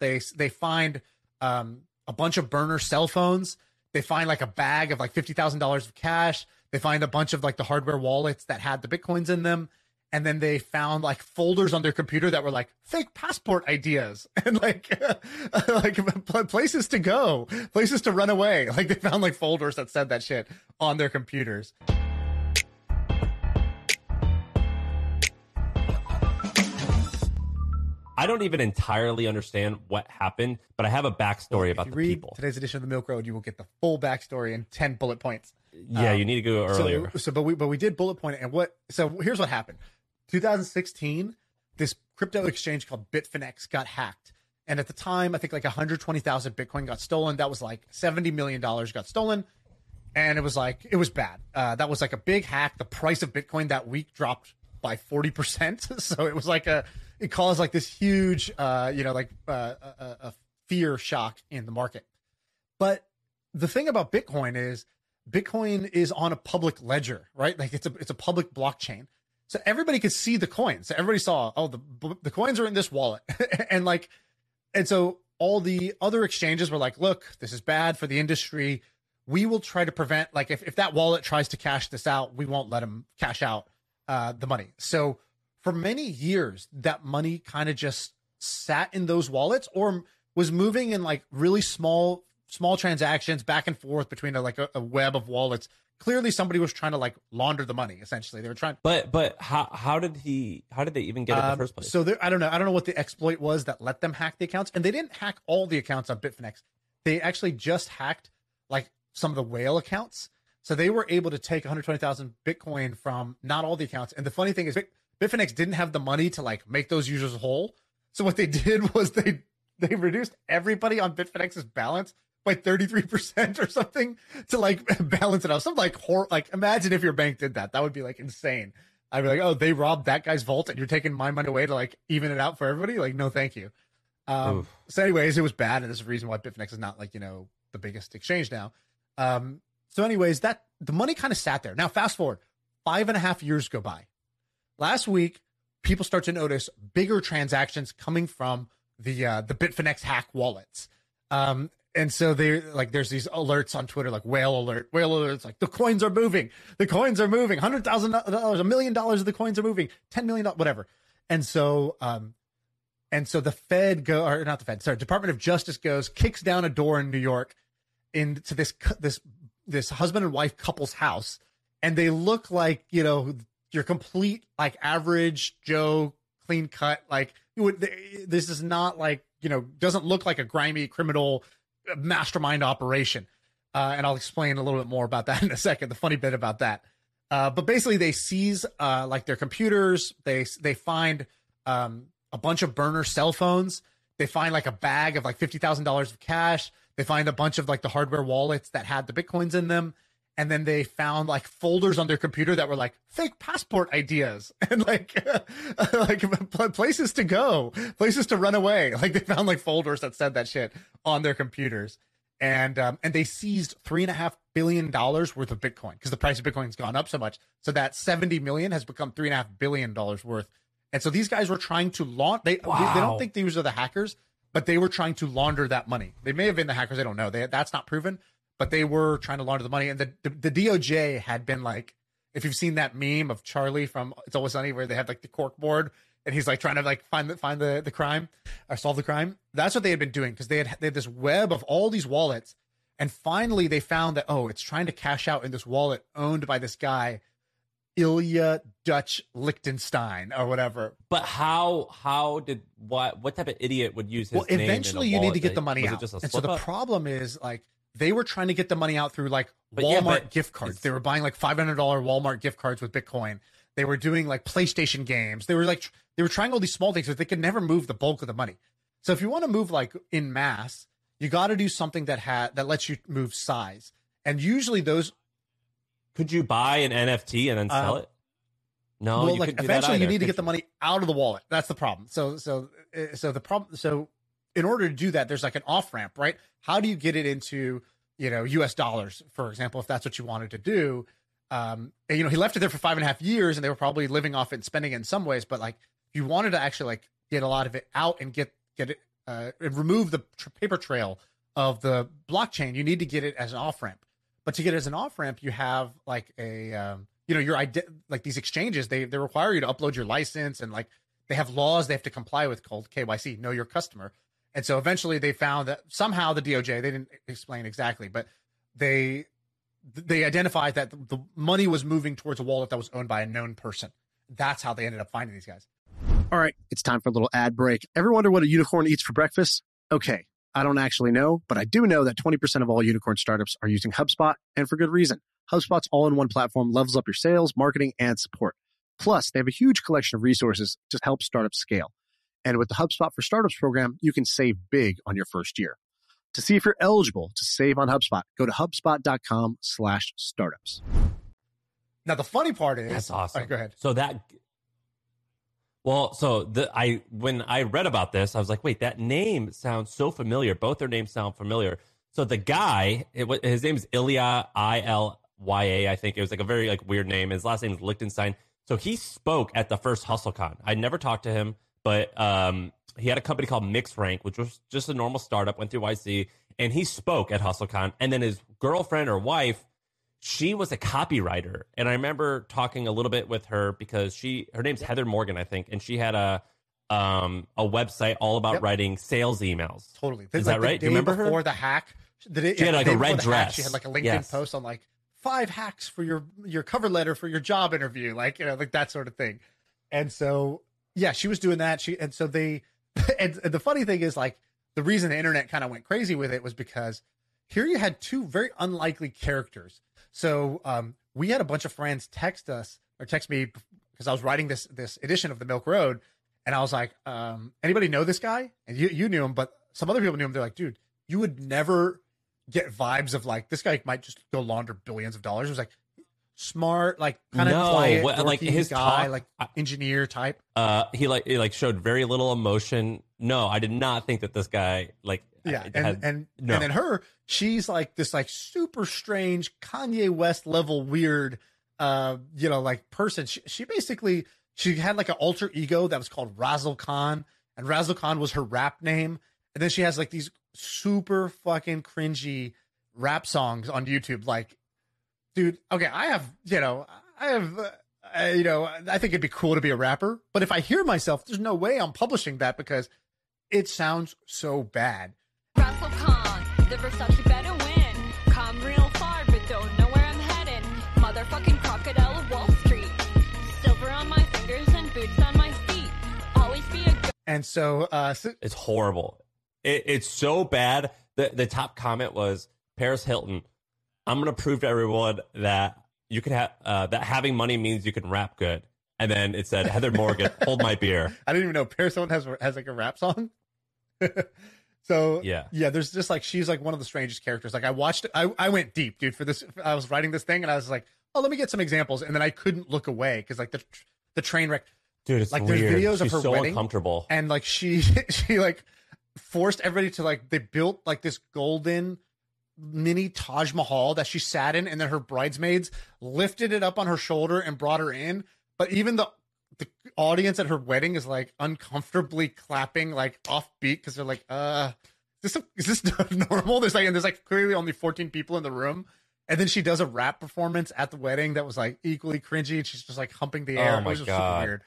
They they find um, a bunch of burner cell phones. They find like a bag of like fifty thousand dollars of cash. They find a bunch of like the hardware wallets that had the bitcoins in them and then they found like folders on their computer that were like fake passport ideas and like like places to go places to run away like they found like folders that said that shit on their computers I don't even entirely understand what happened, but I have a backstory well, about the read people. Today's edition of the Milk Road, you will get the full backstory in ten bullet points. Yeah, um, you need to go earlier. So, so, but we but we did bullet point it, and what? So here's what happened. 2016, this crypto exchange called Bitfinex got hacked. And at the time, I think like 120,000 Bitcoin got stolen. That was like $70 million got stolen. And it was like, it was bad. Uh, that was like a big hack. The price of Bitcoin that week dropped by 40%. so it was like a, it caused like this huge, uh, you know, like uh, a, a fear shock in the market. But the thing about Bitcoin is Bitcoin is on a public ledger, right? Like it's a, it's a public blockchain. So everybody could see the coins. So everybody saw, oh, the the coins are in this wallet, and like, and so all the other exchanges were like, look, this is bad for the industry. We will try to prevent, like, if if that wallet tries to cash this out, we won't let them cash out uh, the money. So for many years, that money kind of just sat in those wallets or was moving in like really small small transactions back and forth between a, like a, a web of wallets. Clearly somebody was trying to like launder the money essentially. They were trying but but how how did he how did they even get it in the um, first place? so there, i don't know i don't know what the exploit was that let them hack the accounts and they didn't hack all the accounts on bitfinex. They actually just hacked like some of the whale accounts. So they were able to take 120000 bitcoin from not all the accounts and the funny thing is bitfinex didn't have the money to like make those users whole so what they did was they they reduced everybody on bitfinex's balance by 33% or something to like balance it out. Something like hor- like imagine if your bank did that. That would be like insane. I'd be like, oh, they robbed that guy's vault and you're taking my money away to like even it out for everybody. Like, no, thank you. Um, so anyways, it was bad. And there's a reason why Bitfinex is not like, you know, the biggest exchange now. Um, so anyways, that the money kind of sat there. Now fast forward five and a half years go by. Last week, people start to notice bigger transactions coming from the, uh, the Bitfinex hack wallets. Um, and so they like there's these alerts on Twitter like whale alert, whale alerts like the coins are moving, the coins are moving, hundred thousand dollars, a million dollars of the coins are moving, ten million dollars, whatever. And so um and so the Fed go or not the Fed, sorry, Department of Justice goes, kicks down a door in New York into this this this husband and wife couple's house, and they look like, you know, your complete like average Joe clean cut, like would this is not like, you know, doesn't look like a grimy criminal mastermind operation. Uh, and I'll explain a little bit more about that in a second. The funny bit about that. Uh, but basically, they seize uh, like their computers. They they find um, a bunch of burner cell phones. They find like a bag of like fifty thousand dollars of cash. They find a bunch of like the hardware wallets that had the bitcoins in them and then they found like folders on their computer that were like fake passport ideas. And like like places to go places to run away. Like they found like folders that said that shit on their computers. And um, and they seized three and a half billion dollars worth of bitcoin because the price of bitcoin's gone up so much. So that 70 million has become three and a half billion dollars worth. And so these guys were trying to launch they, wow. they don't think these are the hackers but they were trying to launder that money. They may have been the hackers i don't know. They, that's not proven but they were trying to launder the money. And the, the, the DOJ had been like, if you've seen that meme of Charlie from It's Always Sunny where they have like the cork board and he's like trying to like find the find the, the crime or solve the crime. That's what they had been doing because they had they had this web of all these wallets, and finally they found that oh, it's trying to cash out in this wallet owned by this guy, Ilya Dutch Lichtenstein or whatever. But how how did what what type of idiot would use his? Well, eventually you need to get the money out. and so the up? problem is like they were trying to get the money out through like but Walmart yeah, but gift cards. They were buying like five hundred dollar Walmart gift cards with Bitcoin. They were doing like PlayStation games. They were like they were trying all these small things, but they could never move the bulk of the money. So if you want to move like in mass, you got to do something that had that lets you move size. And usually those. Could you buy an NFT and then sell uh, it? No, well, like eventually you need to get the money out of the wallet. That's the problem. So so uh, so the problem so in order to do that, there's like an off ramp, right? How do you get it into, you know, US dollars, for example, if that's what you wanted to do? Um, and, you know, he left it there for five and a half years and they were probably living off it and spending it in some ways. But like, if you wanted to actually like get a lot of it out and get, get it uh, remove the tr- paper trail of the blockchain, you need to get it as an off ramp. But to get it as an off ramp, you have like a um, you know your ide- like these exchanges they they require you to upload your license and like they have laws they have to comply with called KYC, know your customer. And so eventually they found that somehow the DOJ they didn't explain exactly, but they they identified that the money was moving towards a wallet that was owned by a known person. That's how they ended up finding these guys. All right, it's time for a little ad break. Ever wonder what a unicorn eats for breakfast? Okay, I don't actually know, but I do know that 20% of all unicorn startups are using HubSpot, and for good reason. HubSpot's all in one platform levels up your sales, marketing, and support. Plus, they have a huge collection of resources to help startups scale. And with the HubSpot for Startups program, you can save big on your first year. To see if you're eligible to save on HubSpot, go to HubSpot.com slash startups. Now the funny part is That's awesome. All right, go ahead. So that well, so the I when I read about this, I was like, wait, that name sounds so familiar. Both their names sound familiar. So the guy, it, his name is Ilya I L Y A. I think it was like a very like weird name. His last name is Lichtenstein. So he spoke at the first HustleCon. I never talked to him, but um, he had a company called MixRank, which was just a normal startup. Went through YC, and he spoke at HustleCon. And then his girlfriend or wife she was a copywriter and i remember talking a little bit with her because she her name's heather morgan i think and she had a um a website all about Yep. writing sales emails Totally. Is that the right? Do you remember her? before the hack? The day, She had, like, a red the hack, dress. She had like a LinkedIn Yes. post on like five hacks for your your cover letter for your job interview, like you know, like that sort of thing. And so yeah, she was doing that. She and so they and, and the funny thing is like the reason the internet kind of went crazy with it was because here you had two very unlikely characters. So um, we had a bunch of friends text us or text me because I was writing this this edition of the Milk Road, and I was like, um, anybody know this guy? And you you knew him, but some other people knew him. They're like, dude, you would never get vibes of like this guy might just go launder billions of dollars. It was like smart, like kind of No, quiet, what- like his guy, talk- like engineer type. uh he like he like showed very little emotion no i did not think that this guy like Yeah, had- and and no. and then her, she's like this like super strange Kanye West level weird, uh, you know, like person. She, she basically she had like an alter ego that was called Razzle Khan, and Razzle Khan was her rap name. And then she has like these super fucking cringy rap songs on YouTube. Like, dude, okay, I have you know, I have. Uh, uh, you know, I think it'd be cool to be a rapper, but if I hear myself, there's no way I'm publishing that because it sounds so bad. Razzle Khan, the Versace better win. Come real far, but don't know where I'm headed. Motherfucking crocodile of Wall Street. Silver on my fingers and boots on my feet. Always be a good And so, uh, so It's horrible. It, it's so bad. The the top comment was Paris Hilton. I'm gonna prove to everyone that you can have uh, that having money means you can rap good. And then it said Heather Morgan, hold my beer. I didn't even know Paris Hilton has has like a rap song. so Yeah. yeah. There's just like she's like one of the strangest characters. Like I watched, I I went deep, dude. For this, I was writing this thing, and I was like, oh, let me get some examples, and then I couldn't look away because like the the train wreck, Dude, it's Like, there's weird. videos of her so wedding, uncomfortable. and like she she like forced everybody to like they built like this golden mini Taj Mahal that she sat in, and then her bridesmaids lifted it up on her shoulder and brought her in. But even the the audience at her wedding is like uncomfortably clapping like off beat because they're like, uh, is this is this normal? There's like and there's like clearly only 14 people in the room. And then she does a rap performance at the wedding that was like equally cringy, and she's just like humping the air. Oh it my was God. super weird.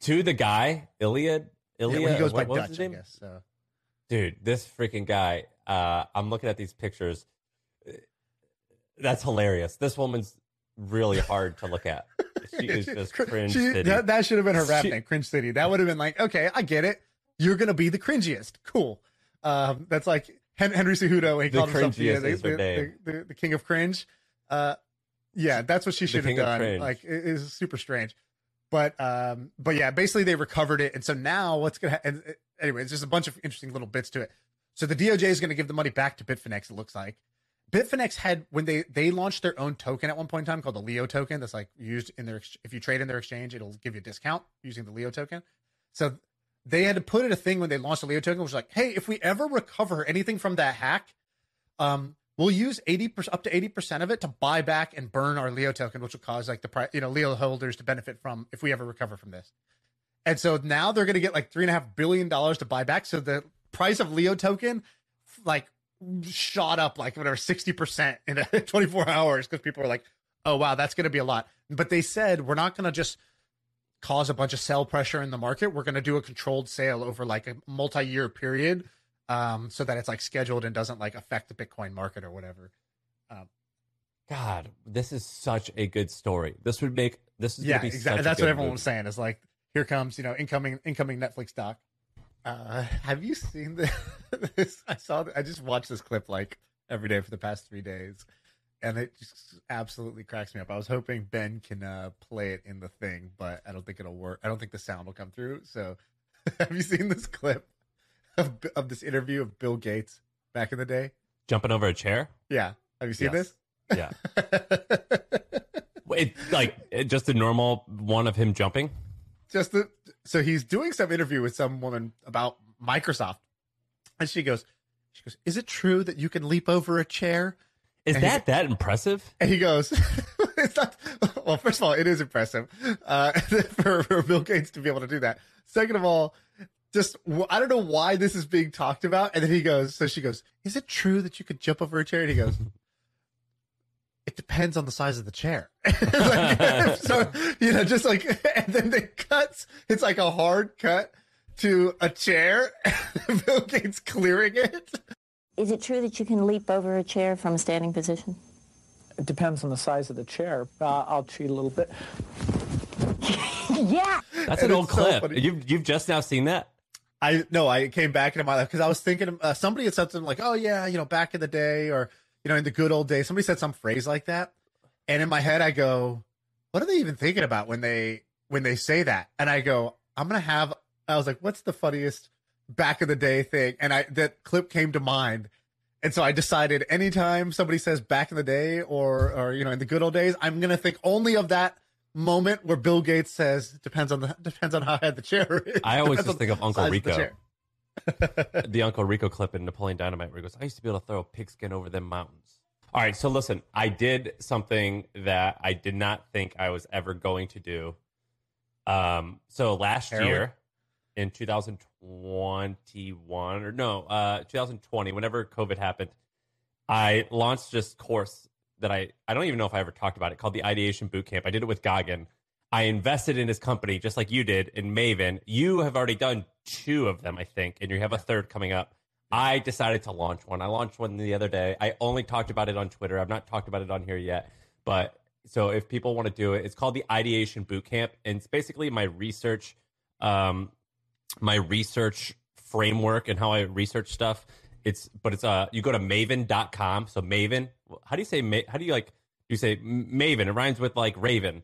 to the guy, Iliad. Yeah, well, he goes what, by what Dutch, I guess. So. Dude, this freaking guy. Uh, I'm looking at these pictures. That's hilarious. This woman's really hard to look at. She is just cringe. she- city. that, that should have been her rap She- name, Cringe City. That would have been like, okay, I get it. You're gonna be the cringiest. Cool. Um, that's like Hen- Henry Cejudo. He The called himself the, cringiest the, the, the, king of cringe. Uh, yeah, that's what she should have done. Like, it is super strange. But um, but yeah, basically they recovered it, and so now what's gonna? Ha- and, anyway, there's a bunch of interesting little bits to it. So the DOJ is going to give the money back to Bitfinex. It looks like Bitfinex had when they they launched their own token at one point in time called the Leo token. That's like used in their if you trade in their exchange, it'll give you a discount using the Leo token. So they had to put in a thing when they launched the Leo token, which was like, hey, if we ever recover anything from that hack, um, we'll use eighty up to eighty percent of it to buy back and burn our Leo token, which will cause like the you know, Leo holders to benefit from if we ever recover from this. And so now they're going to get like three and a half billion dollars to buy back. So the price of Leo token like shot up like whatever 60% in 24 hours because people are like, oh wow, that's gonna be a lot. But they said we're not gonna just cause a bunch of sell pressure in the market. We're gonna do a controlled sale over like a multi-year period. Um, so that it's like scheduled and doesn't like affect the Bitcoin market or whatever. God, this is such a good story. This would make this is yeah, gonna be exactly. That's what everyone movie. was saying. Is like, here comes you know incoming incoming Netflix doc. Uh, have you seen the, this? I saw. I just watched this clip like every day for the past three days, and it just absolutely cracks me up. I was hoping Ben can uh, play it in the thing, but I don't think it'll work. I don't think the sound will come through. So, have you seen this clip of of this interview of Bill Gates back in the day? Jumping over a chair. Yeah, have you seen Yes. Yeah, this? it, like it- just a normal one of him jumping. Just the, so he's doing some interview with some woman about Microsoft, and she goes, she goes, "Is it true that you can leap over a chair?" Is And that that impressive? And he goes, "It's not." Well, first of all, it is impressive uh, for, for Bill Gates to be able to do that. Second of all, just I don't know why this is being talked about. And then he goes, so she goes, "Is it true that you could jump over a chair?" And he goes. It depends on the size of the chair. Like, so you know, just like, and then it cuts. It's like a hard cut to a chair. Bill Gates clearing it. Is it true that you can leap over a chair from a standing position? It depends on the size of the chair. Uh, I'll cheat a little bit. Yeah. That's And an old it's so clip. You've you've just now seen that. I no, I came back into my life because I was thinking uh, somebody had said something like, "Oh yeah, you know, back in the day, or you know, in the good old days." Somebody said some phrase like that, and in my head, I go, "What are they even thinking about when they when they say that?" And I go, "I'm gonna have." I was like, "What's the funniest back in the day thing?" And I that clip came to mind, and so I decided anytime somebody says "back in the day" or or you know, in the good old days, I'm gonna think only of that moment where Bill Gates says, "Depends on the depends on how high the chair is." I always just think of Uncle Rico. Chair." the Uncle Rico clip in Napoleon Dynamite where he goes, I used to be able to throw a pigskin over them mountains. All right, so listen, I did something that I did not think I was ever going to do. Um, so last Heroin? year in 2021 or no, uh 2020, whenever COVID happened, I launched this course that I I don't even know if I ever talked about it called the Ideation Bootcamp. I did it with Gagan. I invested in his company just like you did in Maven. You have already done two of them, I think, and you have a third coming up. I decided to launch one. I launched one the other day. I only talked about it on Twitter. I've not talked about it on here yet. But so if people want to do it, it's called the Ideation Bootcamp, and it's basically my research, um, my research framework and how I research stuff. It's but it's uh you go to maven.com. So Maven, how do you say ma- how do you like you say Maven? It rhymes with like Raven.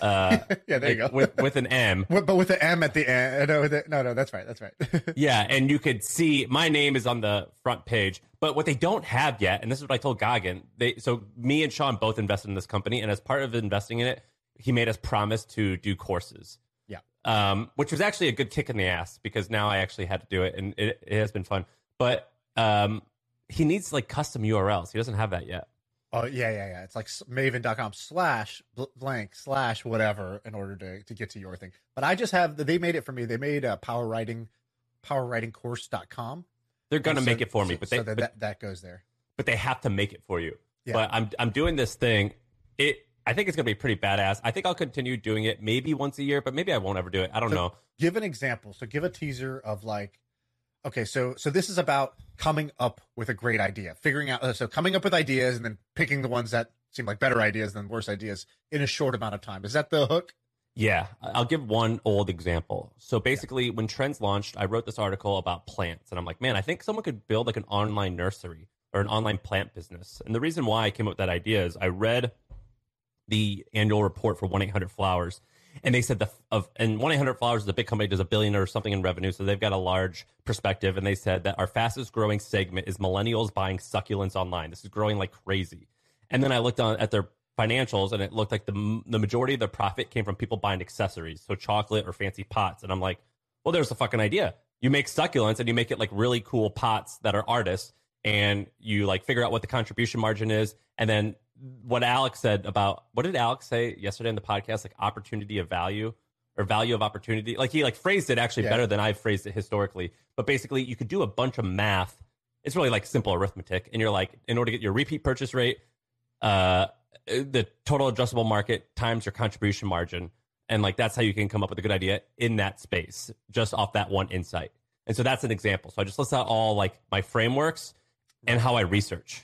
Uh Yeah, there you like, go. With with an M. But with the M at the end. No, the- no, no, that's right. That's right. Yeah, and you could see my name is on the front page. But what they don't have yet, and this is what I told Gagan, they so me and Shaan both invested in this company, and as part of investing in it, he made us promise to do courses. Yeah. Um, which was actually a good kick in the ass because now I actually had to do it and it, it has been fun. But um he needs like custom URLs. He doesn't have that yet. Oh, yeah, yeah, yeah. It's like maven.com slash blank slash whatever in order to, to get to your thing. But I just have, they made it for me. They made uh, power writing, powerwritingcourse.com. They're gonna so- make it for me, so- but they so that, but, that, that goes there. but they have to make it for you. Yeah. But I'm I'm doing this thing. It I think it's gonna be pretty badass. I think I'll continue doing it maybe once a year, but maybe I won't ever do it. I don't So know. Give an example. So give a teaser of like, okay, so so this is about coming up with a great idea, figuring out. Uh, so coming up with ideas and then picking the ones that seem like better ideas than worse ideas in a short amount of time. Is that the hook? Yeah, I'll give one old example. So basically, when Trends launched, I wrote this article about plants, and I'm like, man, I think someone could build like an online nursery or an online plant business. And the reason why I came up with that idea is I read the annual report for 1 800 Flowers, and they said the of and 1 800 Flowers is a big company, does a billion or something in revenue, so they've got a large perspective. And they said that our fastest growing segment is millennials buying succulents online. This is growing like crazy. And then I looked on at their financials, and it looked like the the majority of the profit came from people buying accessories, so chocolate or fancy pots. And I'm like, well, there's a fucking idea. You make succulents and you make it like really cool pots that are artists, and you like figure out what the contribution margin is, and then what Alex said about what did Alex say yesterday in the podcast, like opportunity of value or value of opportunity. Like he like phrased it actually Yeah. better than I've phrased it historically. But basically, you could do a bunch of math. It's really like simple arithmetic, and you're like, in order to get your repeat purchase rate, uh, the total addressable market times your contribution margin, and like that's how you can come up with a good idea in that space just off that one insight. And so that's an example. So I just list out all like my frameworks and how I research.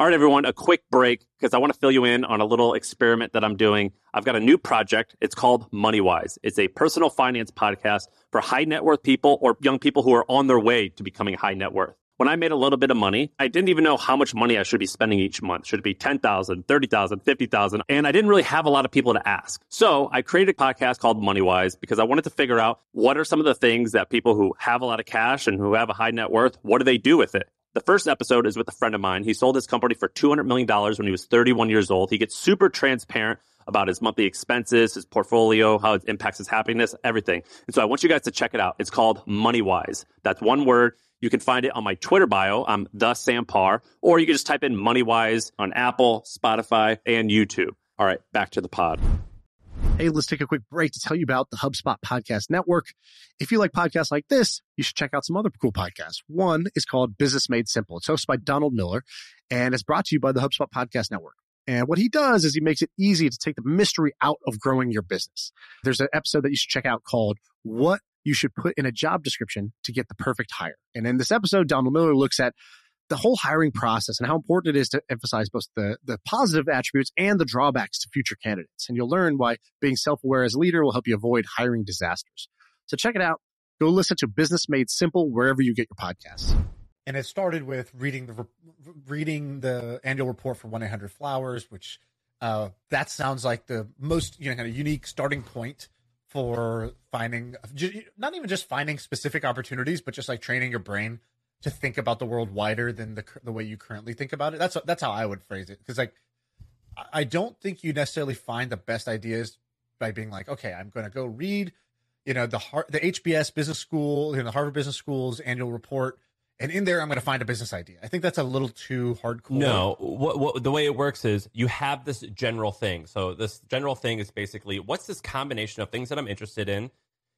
All right, everyone, a quick break because I want to fill you in on a little experiment that I'm doing. I've got a new project. It's called MoneyWise. It's a personal finance podcast for high net worth people or young people who are on their way to becoming high net worth. When I made a little bit of money, I didn't even know how much money I should be spending each month. Should it be 10,000, 30,000, 50,000? And I didn't really have a lot of people to ask. So I created a podcast called MoneyWise because I wanted to figure out what are some of the things that people who have a lot of cash and who have a high net worth, what do they do with it? The first episode is with a friend of mine. He sold his company for $200 million when he was 31 years old. He gets super transparent about his monthly expenses, his portfolio, how it impacts his happiness, everything. And so I want you guys to check it out. It's called Money Wise. That's one word. You can find it on my Twitter bio. I'm the Sam Parr, or you can just type in Money Wise on Apple, Spotify, and YouTube. All right, back to the pod. Hey, let's take a quick break to tell you about the HubSpot Podcast Network. If you like podcasts like this, you should check out some other cool podcasts. One is called Business Made Simple. It's hosted by Donald Miller and it's brought to you by the HubSpot Podcast Network. And what he does is he makes it easy to take the mystery out of growing your business. There's an episode that you should check out called What You Should Put in a Job Description to Get the Perfect Hire. And in this episode, Donald Miller looks at the whole hiring process and how important it is to emphasize both the, the positive attributes and the drawbacks to future candidates. And you'll learn why being self aware as a leader will help you avoid hiring disasters. So check it out. Go listen to Business Made Simple wherever you get your podcasts. and it started with reading the reading the annual report for 1-800 flowers which uh, that sounds like the most you know kind of unique starting point for finding not even just finding specific opportunities but just like training your brain to think about the world wider than the the way you currently think about it that's that's how i would phrase it because like I- don't think you necessarily find the best ideas by being like okay i'm going to go read you know the the hbs business school you know the harvard business school's annual report and in there I'm going to find a business idea. I think that's a little too hardcore. No, what, what the way it works is you have this general thing. So this general thing is basically what's this combination of things that I'm interested in,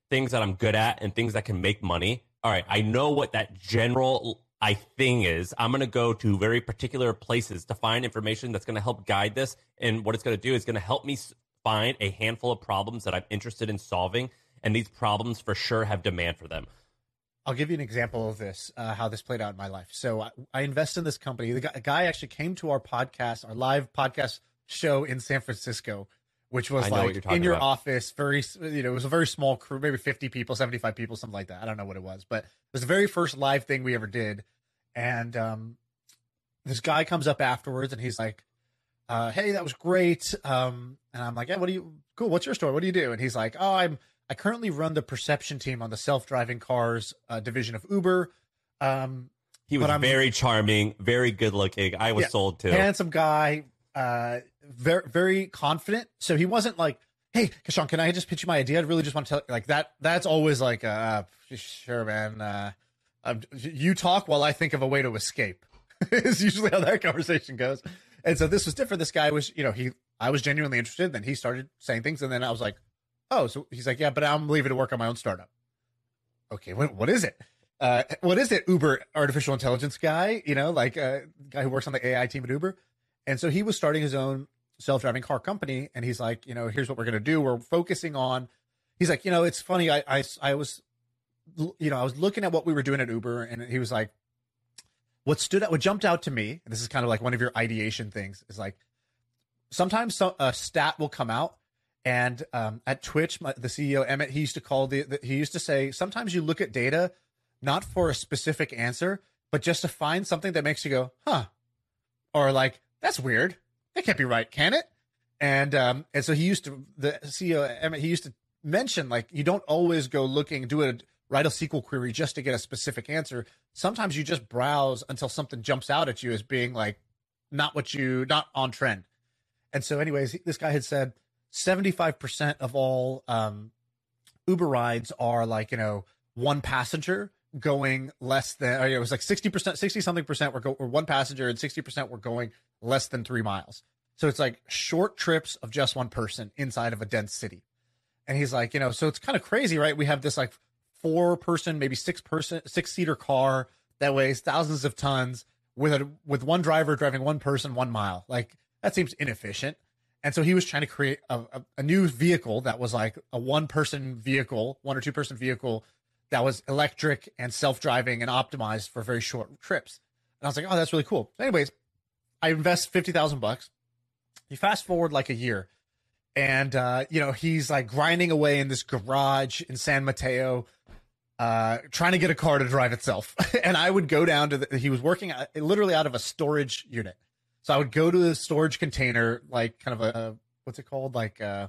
things that I'm good at, and things that can make money. All right, I know what that general I thing is. I'm going to go to very particular places to find information that's going to help guide this. And what it's going to do is going to help me find a handful of problems that I'm interested in solving. And these problems for sure have demand for them. I'll give you an example of this, uh, how this played out in my life. So I, I invest in this company. The guy, a guy actually came to our podcast, our live podcast show in San Francisco, which was like in your about. office, very, you know, it was a very small crew, maybe 50 people, 75 people, something like that. I don't know what it was, but it was the very first live thing we ever did. And um, this guy comes up afterwards and he's like, uh, hey, that was great. Um, and I'm like, yeah, what do you, cool. What's your story? What do you do? And he's like, oh, I'm, I currently run the perception team on the self-driving cars uh, division of Uber. Um, He was very charming, very good looking. I was Yeah. sold too. handsome guy, uh, very very confident. So he wasn't like, "Hey, Kashan, can I just pitch you my idea? I really just want to tell like that." That's always like, uh, "Sure, man. Uh, um, you talk while I think of a way to escape." is usually how that conversation goes. And so this was different. This guy was, you know, he I was genuinely interested. Then he started saying things, and then I was like, "Oh, so he's like, yeah, but I'm leaving to work on my own startup." Okay, what what is it? Uh, what is it? Uber artificial intelligence guy, you know, like a uh, guy who works on the AI team at Uber. And so he was starting his own self-driving car company, and he's like, you know, here's what we're gonna do. We're focusing on. He's like, you know, it's funny. I I I was, you know, I was looking at what we were doing at Uber, and he was like, what stood out, what jumped out to me, this is kind of like one of your ideation things, is like sometimes so, a stat will come out and um, at Twitch, my, the CEO Emmett, he used to call the, the he used to say sometimes you look at data not for a specific answer, but just to find something that makes you go, huh, or like that's weird. That can't be right, can it? And um, and so he used to the CEO he used to mention like you don't always go looking do a write a SQL query just to get a specific answer. Sometimes you just browse until something jumps out at you as being like not what you not on trend. And so, anyways, this guy had said 75% of all um, Uber rides are like, you know, one passenger going less than, oh, or it was like 60%, 60 something percent were, go, were one passenger and 60% were going less than three miles. So it's like short trips of just one person inside of a dense city. And he's like, you know, so it's kind of crazy, right? We have this like four person, maybe six person, six seater car that weighs thousands of tons with a with one driver driving one person one mile. Like that seems inefficient. And so he was trying to create a, a, a new vehicle that was like a one person vehicle, one or two person vehicle that was electric and self driving and optimized for very short trips. And I was like, oh, that's really cool. Anyways, I invest fifty thousand bucks. You fast forward like a year, and uh, you know he's like grinding away in this garage in San Mateo, uh, trying to get a car to drive itself. and I would go down to the, he was working uh, literally out of a storage unit, so I would go to the storage container, like kind of a what's it called, like uh,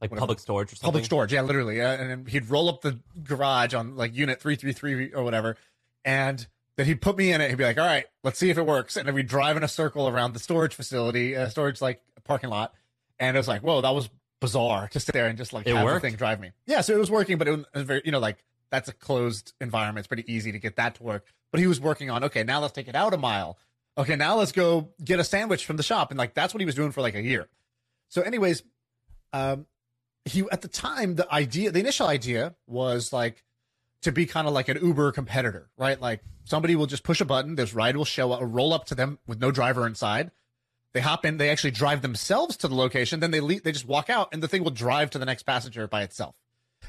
like Whatever. public storage or something. public storage. Yeah, literally. Uh, and then he'd roll up the garage on like unit three three three or whatever, and then he'd put me in it. He'd be like, "All right, let's see if it works." And then we'd drive in a circle around the storage facility, uh, storage like parking lot, and it was like, "Whoa, that was bizarre to sit there and just like It have worked? the thing drive me." Yeah, so it was working, but it was very, you know, like that's a closed environment. It's pretty easy to get that to work. But he was working on, okay, now let's take it out a mile. Okay, now let's go get a sandwich from the shop, and like that's what he was doing for like a year. So, anyways, um, he at the time the idea the initial idea was like to be kind of like an uber competitor right? Like somebody will just push a button this ride will show up roll up to them with no driver inside. They hop in they actually drive themselves to the location then they leave, they just walk out and the thing will drive to the next passenger by itself.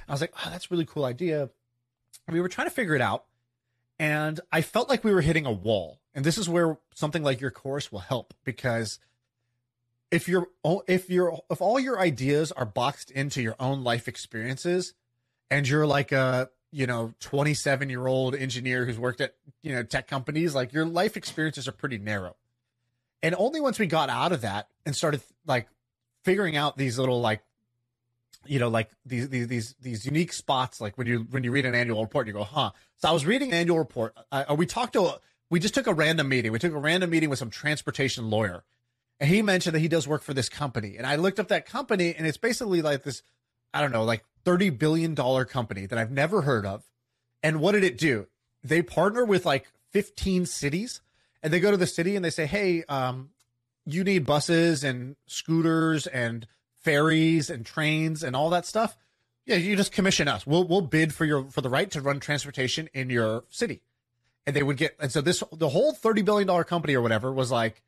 I was like oh that's really cool idea. And we were trying to figure it out and i felt like we were hitting a wall and this is where something like your course will help because if you're if you're if all your ideas are boxed into your own life experiences and you're like a you know 27 year old engineer who's worked at you know tech companies like your life experiences are pretty narrow. And only once we got out of that and started like figuring out these little like you know like these these these, these unique spots like when you when you read an annual report you go huh. So i was reading an annual report. Uh, we talked to we just took a random meeting. We took a random meeting with some transportation lawyer and he mentioned that he does work for this company. And i looked up that company and it's basically like this i don't know like 30 billion dollar company that i've never heard of. And what did it do? They partner with like 15 cities and they go to the city and they say hey um, you need buses and scooters and ferries and trains and all that stuff. Yeah you just commission us. We'll we'll bid for your for the right to run transportation in your city. And they would get and so this the whole 30 billion dollar company or whatever was like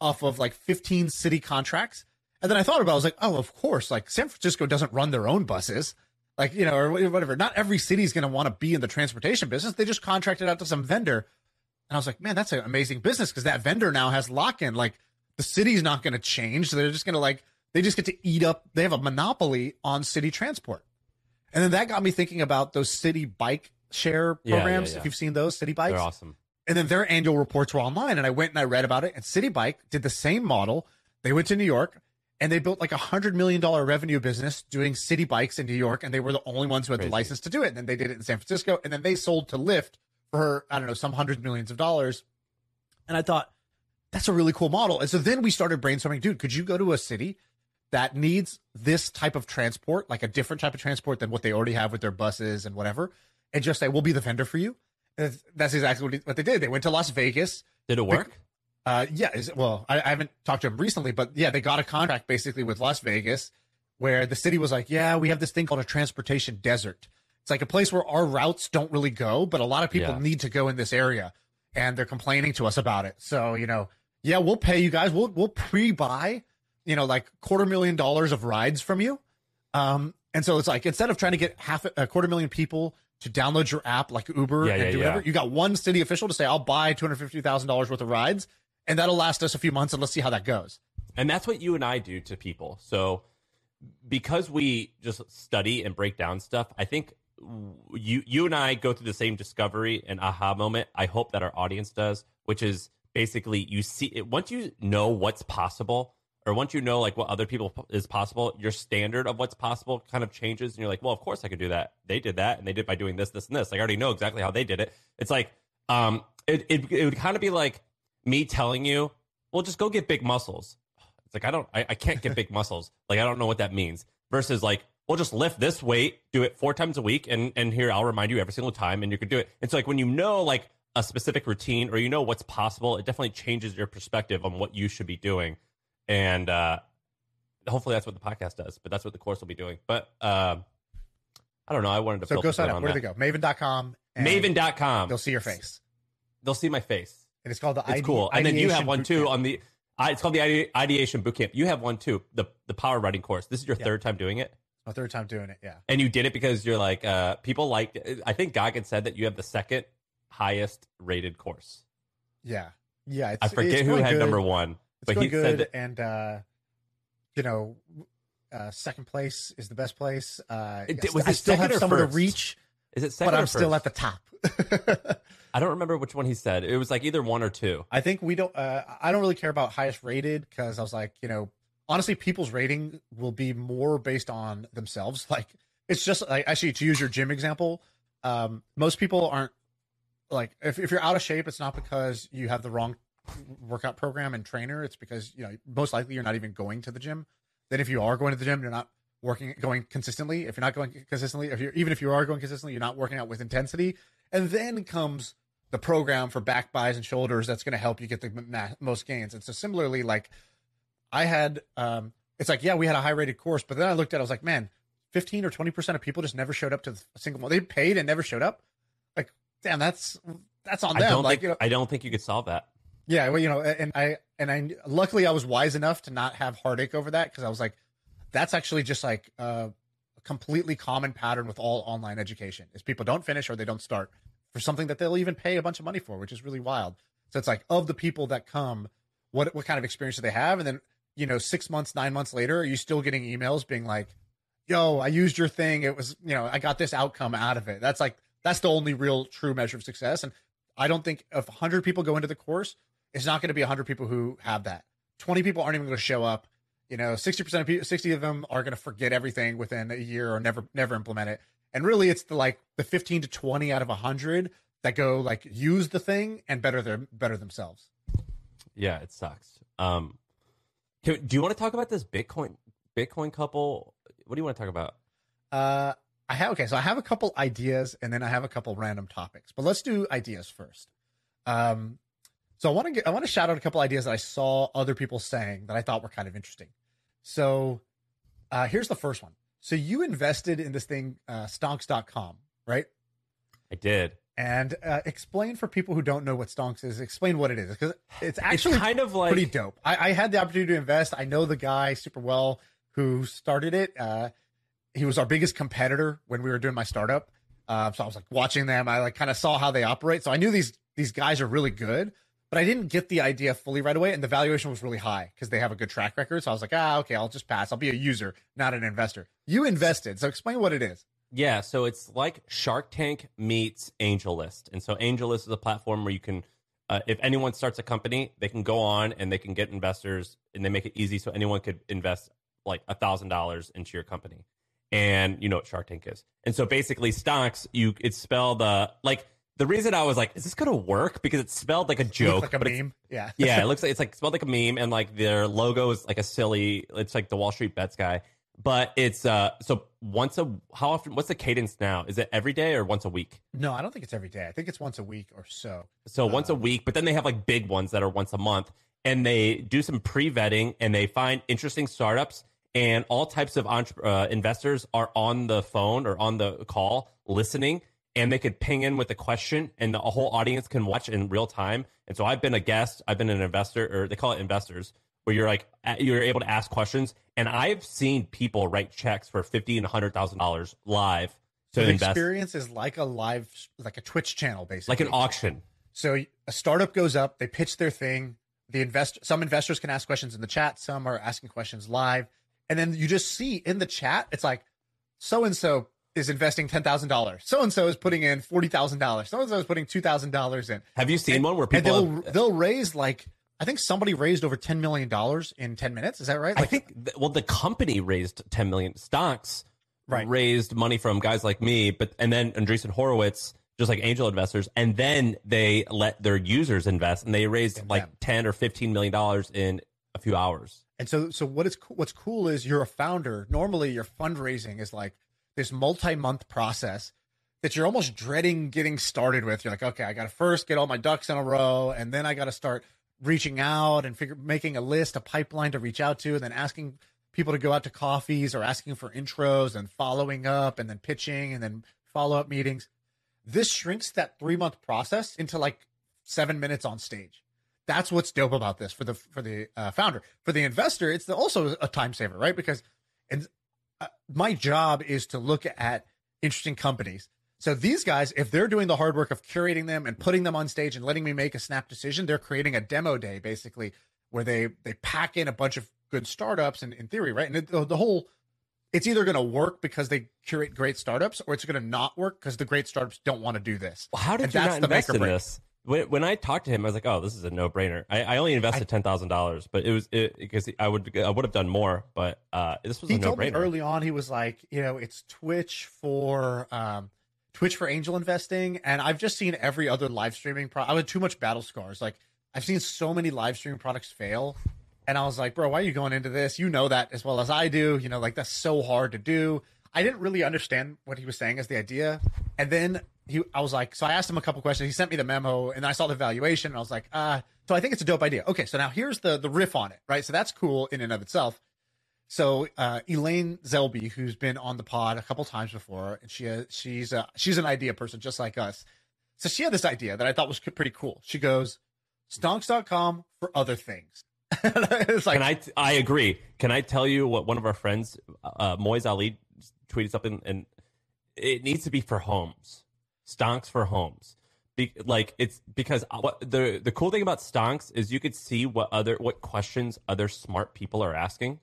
off of like 15 city contracts. And then I thought about it, I was like, oh, of course, like San Francisco doesn't run their own buses. Like, you know, or whatever. Not every city is going to want to be in the transportation business. They just contracted out to some vendor. And I was like, man, that's an amazing business because that vendor now has lock in. Like, the city's not going to change. They're just going to like, they just get to eat up. They have a monopoly on city transport. And then that got me thinking about those city bike share Yeah, yeah, programs. yeah. If you've seen those city bikes, They're awesome. And then their annual reports were online and i went and i read about it and Citi Bike did the same model. They went to new york and they built like a hundred million dollar revenue business doing city bikes in new york and they were the only ones who had Crazy. the license to do it and then they did it in san francisco and then they sold to lyft for i don't know some hundred millions of dollars. And i thought that's a really cool model. And so then we started brainstorming dude could you go to a city that needs this type of transport like a different type of transport than what they already have with their buses and whatever and just say we'll be the vendor for you and that's exactly what, they did they went to las vegas Did it work? uh, yeah. Is, well, I, I haven't talked to him recently, but yeah, they got a contract basically with Las Vegas, where the city was like, "Yeah, we have this thing called a transportation desert. It's like a place where our routes don't really go, but a lot of people Yeah. need to go in this area, and they're complaining to us about it. So you know, yeah, we'll pay you guys. We'll we'll pre-buy, you know, like quarter million dollars of rides from you. Um, and so it's like instead of trying to get half a quarter million people to download your app like Uber Yeah, and yeah, do whatever, yeah. you got one city official to say, "I'll buy two hundred fifty thousand dollars worth of rides." and that'll last us a few months and let's see how that goes. And that's what you and I do to people. So because we just study and break down stuff, I think you you and I go through the same discovery and aha moment. I hope that our audience does, which is basically you see it once you know what's possible or once you know like what other people is possible, your standard of what's possible kind of changes and you're like, "Well, of course I could do that. They did that and they did by doing this this and this. Like, I already know exactly how they did it." It's like um it it, it would kind of be like me telling you, "Well, just go get big muscles." It's like I don't, I, I can't get big muscles. Like I don't know what that means. Versus like, well, just lift this weight, do it four times a week, and and here I'll remind you every single time, and you can do it. And so like when you know like a specific routine or you know what's possible, it definitely changes your perspective on what you should be doing. And uh, hopefully that's what the podcast does, but that's what the course will be doing. But um, I don't know. I wanted to So go sign up. Where do they go? Maven.com. and Maven.com. They'll see your face. They'll see my face. And it's called the It's cool. And then you have one too on the. It's called the Ide- Ideation Bootcamp. You have one too. The the Power Writing course. This is your Yeah. third time doing it, My third time doing it. Yeah. and you did it because you're like uh people like. I think Gagan said that you have the second highest rated course. Yeah. Yeah. It's, I forget who had good. number one, It's he good. that, and, uh, you know, uh, second place is the best place. Uh, It- I was I it still have second or somewhere to first? reach, is it second but or I'm still first? at the top. I don't remember which one he said. It was like either one or two. I think we don't. Uh, I don't really care about highest rated because I was like, you know, honestly, people's rating will be more based on themselves. Like, it's just like actually to use your gym example. Um, most people aren't like if if you're out of shape, it's not because you have the wrong workout program and trainer. It's because you know most likely you're not even going to the gym. Then if you are going to the gym, you're not working going consistently. If you're not going consistently, if you're even if you are going consistently, you're not working out with intensity. And then comes the program for back buys and shoulders that's going to help you get the ma- most gains. And so similarly, like I had, um, it's like, yeah, we had a high rated course, but then I looked at, it, I was like, man, 15 or 20% of people just never showed up to a single one. They paid and never showed up. Like, damn, that's, that's on I them. don't Like, think you know, I don't think you could solve that. Yeah, well, you know, and I and I luckily I was wise enough to not have heartache over that because I was like, that's actually just like uh, a completely common pattern with all online education is people don't finish or they don't start for something that they'll even pay a bunch of money for, which is really wild. So it's like of the people that come, what what kind of experience do they have? And then you know, six months, nine months later, are you still getting emails being like, "Yo, I used your thing. It was you know, I got this outcome out of it." That's like that's the only real true measure of success. And I don't think if 100 people go into the course, it's not going to be 100 people who have that. 20 people aren't even going to show up. You know, 60% of people, 60 of them are going to forget everything within a year or never, never implement it. And really, it's the like the 15 to 20 out of 100 that go like use the thing and better their better themselves. Yeah, it sucks. Um, can, do you want to talk about this Bitcoin Bitcoin couple? What do you want to talk about? Uh, I have okay, so I have a couple ideas and then I have a couple random topics, but let's do ideas first. Um, so I want to get I want to shout out a couple ideas that I saw other people saying that I thought were kind of interesting. So, uh, here's the first one. So you invested in this thing, uh, stonks.com, right? I did. And uh, explain for people who don't know what stonks is. Explain what it is because it's actually it's kind of like pretty dope. I, I had the opportunity to invest. I know the guy super well who started it. Uh, he was our biggest competitor when we were doing my startup. Uh, so I was like watching them. I like kind of saw how they operate. So I knew these these guys are really good, but I didn't get the idea fully right away. And the valuation was really high because they have a good track record. So I was like, ah, okay, I'll just pass. I'll be a user, not an investor. You invested, so explain what it is. Yeah, so it's like Shark Tank meets AngelList, and so AngelList is a platform where you can, uh, if anyone starts a company, they can go on and they can get investors, and they make it easy so anyone could invest like a thousand dollars into your company, and you know what Shark Tank is, and so basically Stonks, you it's spelled uh like the reason I was like, is this gonna work because it's spelled like a joke, like a but meme. Yeah. yeah, it looks like it's like spelled like a meme, and like their logo is like a silly. It's like the Wall Street Bets guy, but it's uh. So once a how often? What's the cadence now? Is it every day or once a week? No, I don't think it's every day. I think it's once a week or so. So once a week, but then they have like big ones that are once a month, and they do some pre vetting, and they find interesting startups, and all types of entre- uh, investors are on the phone or on the call listening, and they could ping in with a question, and the whole audience can watch in real time. And so I've been a guest, I've been an investor, or they call it investors, where you're like you're able to ask questions, and I've seen people write checks for fifty and hundred thousand dollars live So the invest, experience is like a live, like a Twitch channel, basically. like an auction. So a startup goes up, they pitch their thing. The invest some investors can ask questions in the chat, some are asking questions live, and then you just see in the chat, it's like so and so is investing ten thousand dollars, so and so is putting in forty thousand dollars, so and so is putting two thousand dollars in, Have you seen And- one where and people? they'll have- uh, they'll raise like I think somebody raised over ten million dollars in ten minutes. Is that right? I think th- well, the company raised 10 million Stonks, Right. raised money from guys like me, but and then Andreessen Horowitz, just like angel investors, and then they let their users invest, and they raised In like them. 10 or 15 million dollars in a few hours. And so, so what is what's cool is you're a founder. Normally, your fundraising is like this multi-month process that you're almost dreading getting started with. You're like, okay, I got to first get all my ducks in a row, and then I got to start reaching out and figure making a list, a pipeline to reach out to, and then asking people to go out to coffees or asking for intros and following up and then pitching and then follow up meetings. This shrinks that three month process into like seven minutes on stage. That's what's dope about this for the for the uh, founder. For the investor, it's the, also a time saver, right? Because and uh, my job is to look at interesting companies. So these guys, if they're doing the hard work of curating them and putting them on stage and letting me make a snap decision, they're creating a demo day basically where they they pack in a bunch of good startups and in theory, right? And it, the, the whole it's either going to work because they curate great startups or it's going to not work because the great startups don't want to do this. Well, how did And you not invest in this? When, when I talked to him, I was like, "Oh, this is a no-brainer." I, I only invested ten thousand dollars, but it was it, because I would I would have done more, but uh, this was he a no-brainer. early on he was like you know it's twitch for um twitch for angel investing and i've just seen every other live streaming pro i had too much battle scars like i've seen so many live streaming products fail and i was like bro why are you going into this you know that as well as i do you know like that's so hard to do i didn't really understand what he was saying as the idea and then he i was like so i asked him a couple questions he sent me the memo and i saw the valuation and i was like ah so i think it's a dope idea okay so now here's the the riff on it right so that's cool in and of itself so uh, Elaine Zelby, who's been on the pod a couple times before, and she uh, she's uh, she's an idea person just like us. So she had this idea that I thought was pretty cool. She goes, stonks.com for other things. it's like Can I? I agree. Can I tell you what one of our friends, uh, Moiz Ali, tweeted something, and it needs to be for homes, stonks for homes. Be, like it's because what the the cool thing about stonks is you could see what other what questions other smart people are asking,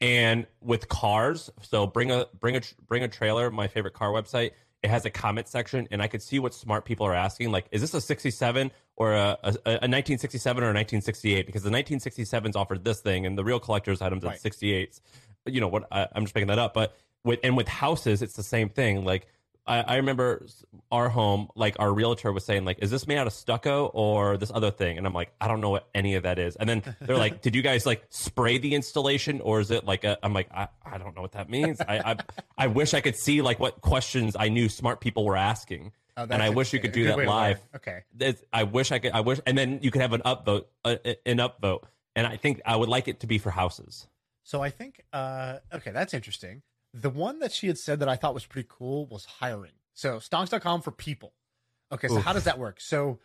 and with cars, so bring a bring a bring a trailer. My favorite car website. It has a comment section, and I could see what smart people are asking. Like, is this a '67 or a, a, a 1967 or a 1968? Because the 1967s offered this thing, and the real collector's items Right. at 68s. You know what? I, I'm just making that up. But with and with houses, it's the same thing. Like, I, I remember our home, like our realtor was saying, like, is this made out of stucco or this other thing? And I'm like, I don't know what any of that is. And then they're like, did you guys like spray the installation or is it like a? I'm like, I, I don't know what that means. I, I I wish I could see like what questions I knew smart people were asking. Oh, and I wish you could do that way to learn. live. Okay. It's- I wish I could. I wish, and then you could have an upvote, uh, an upvote. And I think I would like it to be for houses. So I think uh okay, that's interesting. The one that she had said that I thought was pretty cool was hiring. So stonks.com for people. Okay, so Oof. how does that work? So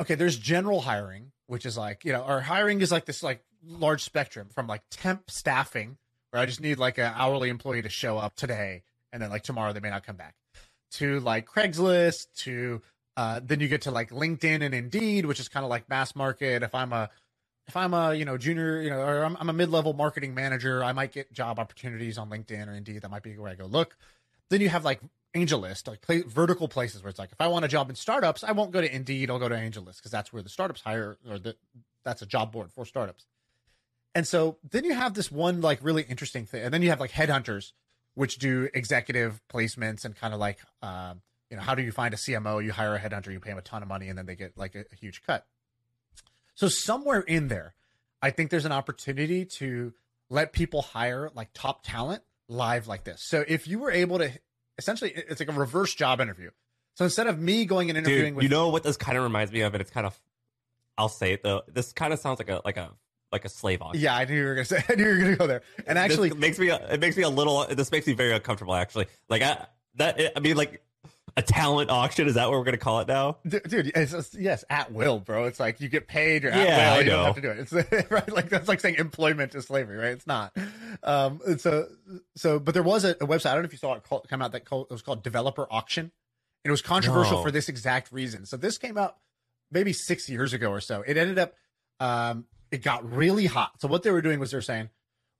okay, there's general hiring, which is like, you know, our hiring is like this like large spectrum from like temp staffing, where I just need like an hourly employee to show up today and then like tomorrow they may not come back. To like Craigslist, to uh then you get to like LinkedIn and Indeed, which is kind of like mass market. If I'm a if I'm a you know junior, you know, or I'm, I'm a mid-level marketing manager, I might get job opportunities on LinkedIn or Indeed. That might be where I go look. Then you have like AngelList, like play, vertical places where it's like if I want a job in startups, I won't go to Indeed, I'll go to AngelList because that's where the startups hire or the that's a job board for startups. And so then you have this one like really interesting thing, and then you have like headhunters, which do executive placements and kind of like um, you know how do you find a CMO? You hire a headhunter, you pay them a ton of money, and then they get like a, a huge cut. So somewhere in there, I think there's an opportunity to let people hire like top talent live like this. So if you were able to essentially it's like a reverse job interview. So instead of me going and interviewing Dude, with you know what this kind of reminds me of, and it's kind of, I'll say it though. This kind of sounds like a like a like a slave auction. Yeah, I knew you were gonna say I knew you were gonna go there. And actually this makes me it makes me a little. This makes me very uncomfortable. Actually, like I that I mean like a talent auction. Is that what we're gonna call it now? Dude it's, it's- yes at will bro it's like you get paid you're Yeah, will I you don't have to do it it's right like that's like saying employment is slavery right it's not um so so but there was a, a website i don't know if you saw it called, come out that called, it was called developer auction and it was controversial No. for this exact reason so this came out maybe six years ago or so it ended up um it got really hot so what they were doing was they're saying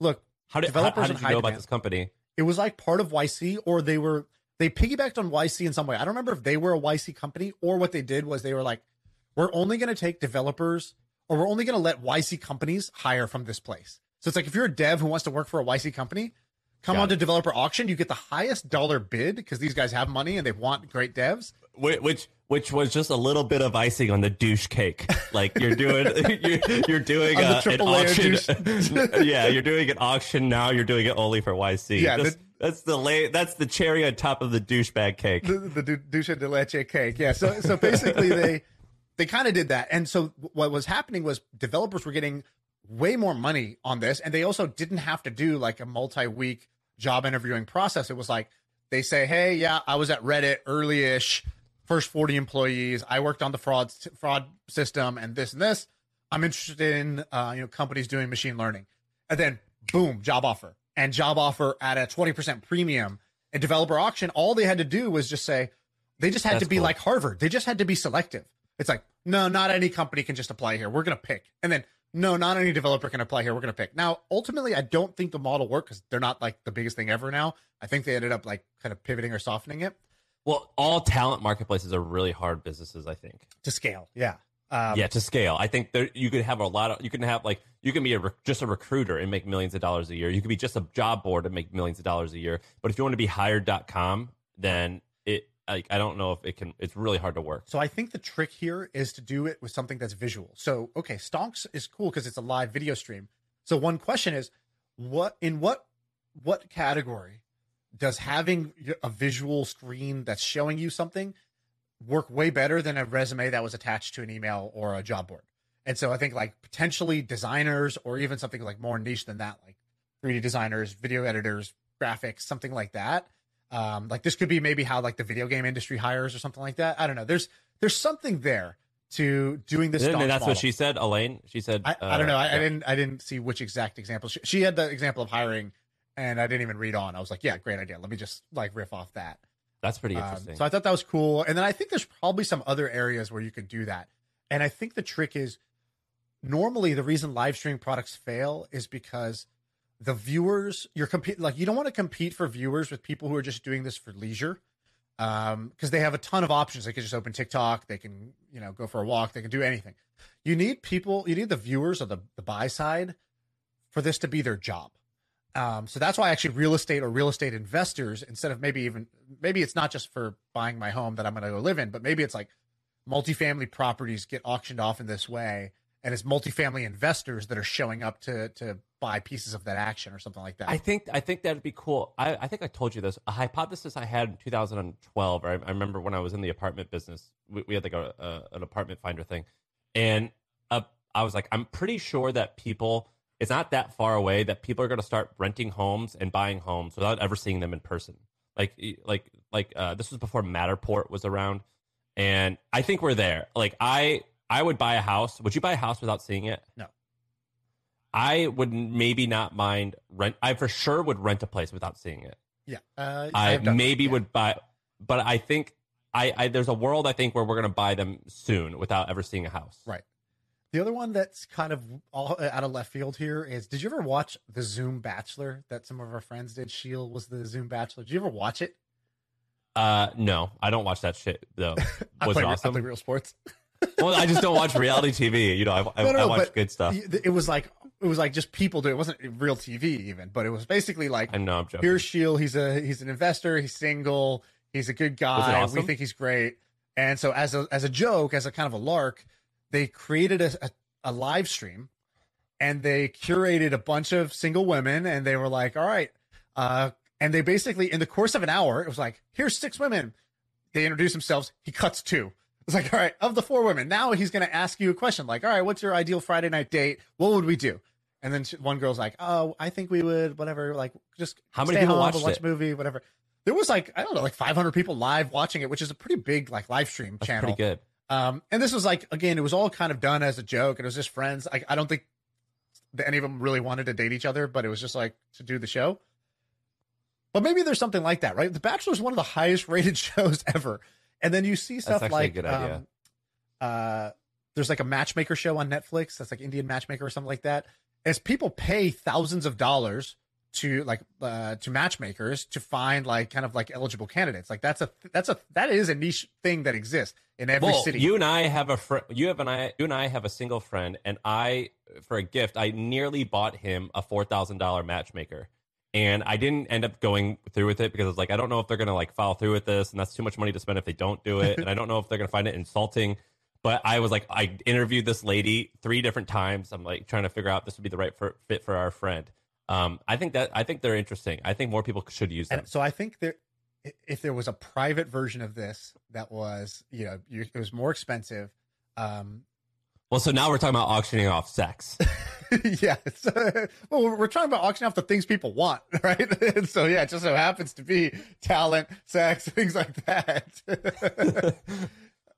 look How did how, Developers how in did you know about demand. this company? it was like part of YC or they were they piggybacked on YC in some way. I don't remember if they were a YC company or what they did was they were like, we're only going to take developers or we're only going to let YC companies hire from this place. So it's like if you're a dev who wants to work for a YC company, come Got on to developer auction. You get the highest dollar bid because these guys have money and they want great devs. Which which was just a little bit of icing on the douche cake. Like you're doing you're, you're doing uh, an auction. yeah, you're doing an auction now. You're doing it only for YC. Yeah, that's, the- that's the lay. That's the cherry on top of the douchebag cake. the, the du- douche de leche cake. Yeah. So so basically they they kind of did that. And so what was happening was developers were getting way more money on this. And they also didn't have to do like a multi week job interviewing process. It was like they say, Hey, yeah, I was at Reddit early ish, first 40 employees. I worked on the fraud, fraud system and this and this. I'm interested in, uh, you know, companies doing machine learning. And then boom, job offer and job offer at a 20% premium and developer auction. All they had to do was just say, they just had That's to be cool. like Harvard. They just had to be selective. It's like, no, not any company can just apply here. We're going to pick. And then, no, not any developer can apply here. We're going to pick. Now, ultimately, I don't think the model worked because they're not like the biggest thing ever now. I think they ended up like kind of pivoting or softening it Well, all talent marketplaces are really hard businesses. I think. to scale. Yeah. Um, yeah, to scale. I think there you could have a lot of you can have like you can be a rec- just a recruiter and make millions of dollars a year. You could be just a job board and make millions of dollars a year. But if you want to be hired.com, then it like I don't know if it can it's really hard to work. So I think the trick here is to do it with something that's visual. So okay, Stonks is cool because it's a live video stream. So one question is, what in what what category does having a visual screen that's showing you something work way better than a resume that was attached to an email or a job board? And so I think like potentially designers or even something like more niche than that, like 3D designers, video editors, graphics, something like that. Um, like this could be maybe how like the video game industry hires or something like that. I don't know. There's there's something there to doing this. And that's model. what she said, Elaine. She said I, I don't uh, know. I, I didn't I didn't see which exact example. She, she had the example of hiring, and I didn't even read on. I was like, yeah, great idea. Let me just like riff off that. That's pretty Um, interesting. so I thought that was cool. And then I think there's probably some other areas where you could do that. And I think the trick is normally the reason live streaming products fail is because the viewers you're compete like you don't want to compete for viewers with people who are just doing this for leisure um because they have a ton of options they can just open tiktok they can you know go for a walk they can do anything you need people you need the viewers of the, the buy side for this to be their job um so that's why actually real estate or real estate investors instead of maybe even maybe it's not just for buying my home that i'm going to go live in but maybe it's like multifamily properties get auctioned off in this way and it's multifamily investors that are showing up to to buy pieces of that action or something like that. I think I think that'd be cool. I, I think I told you this. A hypothesis I had in 2012. I, I remember when I was in the apartment business. We, we had like a, a an apartment finder thing, and uh, I was like, I'm pretty sure that people. It's not that far away that people are going to start renting homes and buying homes without ever seeing them in person. Like like like uh, this was before Matterport was around, and I think we're there. Like I I would buy a house. Would you buy a house without seeing it? No. I would maybe not mind rent. I for sure would rent a place without seeing it. yeah, uh, I I've that, maybe yeah. would buy, but I think I, I there's a world I think where we're gonna buy them soon without ever seeing a house. Right. The other one that's kind of all out of left field here is: Did you ever watch the Zoom Bachelor that some of our friends did? Sheel was the Zoom Bachelor. Did you ever watch it? Uh, no, I don't watch that shit though. I Was play, it I awesome? play real sports. well, I just don't watch reality TV. You know, I, I, No, no, I watch good stuff. It was like it was like just people do. It wasn't real TV even, but it was basically like I know I'm joking. here's Shield. He's a he's an investor. He's single. He's a good guy. awesome? We think he's great. And so as a as a joke, as a kind of a lark, they created a, a, a live stream, and they curated a bunch of single women, and they were like, all right, uh, and they basically in the course of an hour, it was like, here's six women. They introduce themselves. He cuts two. It's like, all right, of the four women, now he's going to ask you a question like, all right, what's your ideal Friday night date? What would we do? And then one girl's like, oh, I think we would, whatever, like just How many people home, watched watch it? a movie, whatever. There was like, I don't know, like 500 people live watching it, which is a pretty big like live stream That's channel. pretty good. Um, and this was like, again, it was all kind of done as a joke and it was just friends. I, I don't think that any of them really wanted to date each other, but it was just like to do the show. But maybe there's something like that, right? The Bachelor is one of the highest rated shows ever. And then you see stuff like, good idea. um, uh, there's like a matchmaker show on Netflix that's like Indian matchmaker or something like that. As people pay thousands of dollars to like uh to matchmakers to find like kind of like eligible candidates. Like that's a that's a that is a niche thing that exists in every well, city. you and I have a friend. You have and I. You and I have a single friend, and I, for a gift, I nearly bought him a four thousand dollar matchmaker, and I didn't end up going through with it because I was like, I don't know if they're gonna like follow through with this, and that's too much money to spend if they don't do it, and I don't know if they're gonna find it insulting. But I was like, I interviewed this lady three different times. I'm like trying to figure out if this would be the right for, fit for our friend. Um, I think that I think they're interesting. I think more people should use them. And so I think there, if there was a private version of this that was, you know, you, it was more expensive. Um, Well, so now we're talking about auctioning off sex. yeah. Uh, well, we're- talking about auctioning off the things people want, right? and so, yeah, it just so happens to be talent, sex, things like that.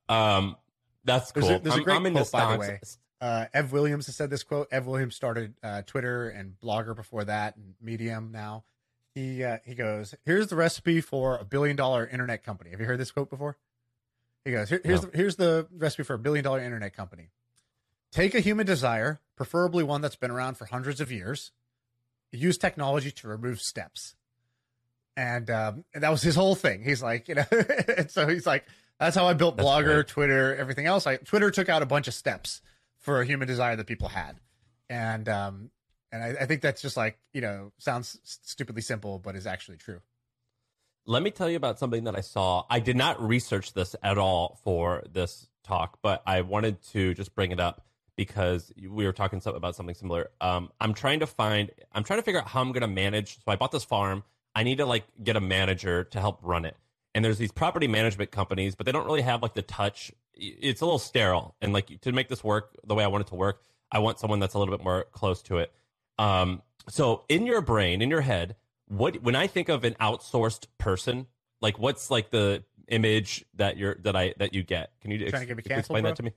Um, that's There's cool. a- there's a great I'm quote, by the way. Uh, Ev Williams has said this quote. Ev Williams started uh, Twitter and Blogger before that, and Medium now. He uh, he goes, "Here's the recipe for a billion dollar internet company." Have you heard this quote before? He goes, Here, "Here's No. the, here's the recipe for a billion dollar internet company. Take a human desire, preferably one that's been around for hundreds of years. Use technology to remove steps." And, um, and that was his whole thing. He's like, you know, and so he's like, that's how I built That's Blogger, great. Twitter, everything else. I Twitter took out a bunch of steps for a human desire that people had, and um, and I, I think that's just like you know sounds stupidly simple, but is actually true. Let me tell you about something that I saw. I did not research this at all for this talk, but I wanted to just bring it up because we were talking some- about something similar. Um, I'm trying to find, I'm trying to figure out how I'm going to manage. So I bought this farm. I need to like get a manager to help run it. And there's these property management companies, but they don't really have like the touch. It's a little sterile. And like to make this work the way I want it to work, I want someone that's a little bit more close to it. Um, so in your brain, in your head, what when I think of an outsourced person, like what's like the image that you're that I that you get? Can you Trying to get me ex- canceled, explain that to me?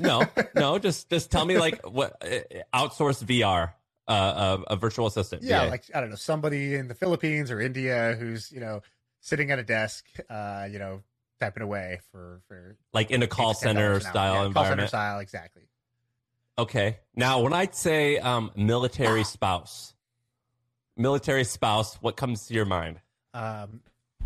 no, no, just just tell me like what uh, outsourced VR, uh, uh, a virtual assistant. Yeah, VA. like I don't know, somebody in the Philippines or India who's you know sitting at a desk, uh, you know, typing away for for like in a call $8 to $10 center style Yeah, call center style, exactly. Okay. Now, when I say um, military spouse, military spouse, what comes to your mind? um,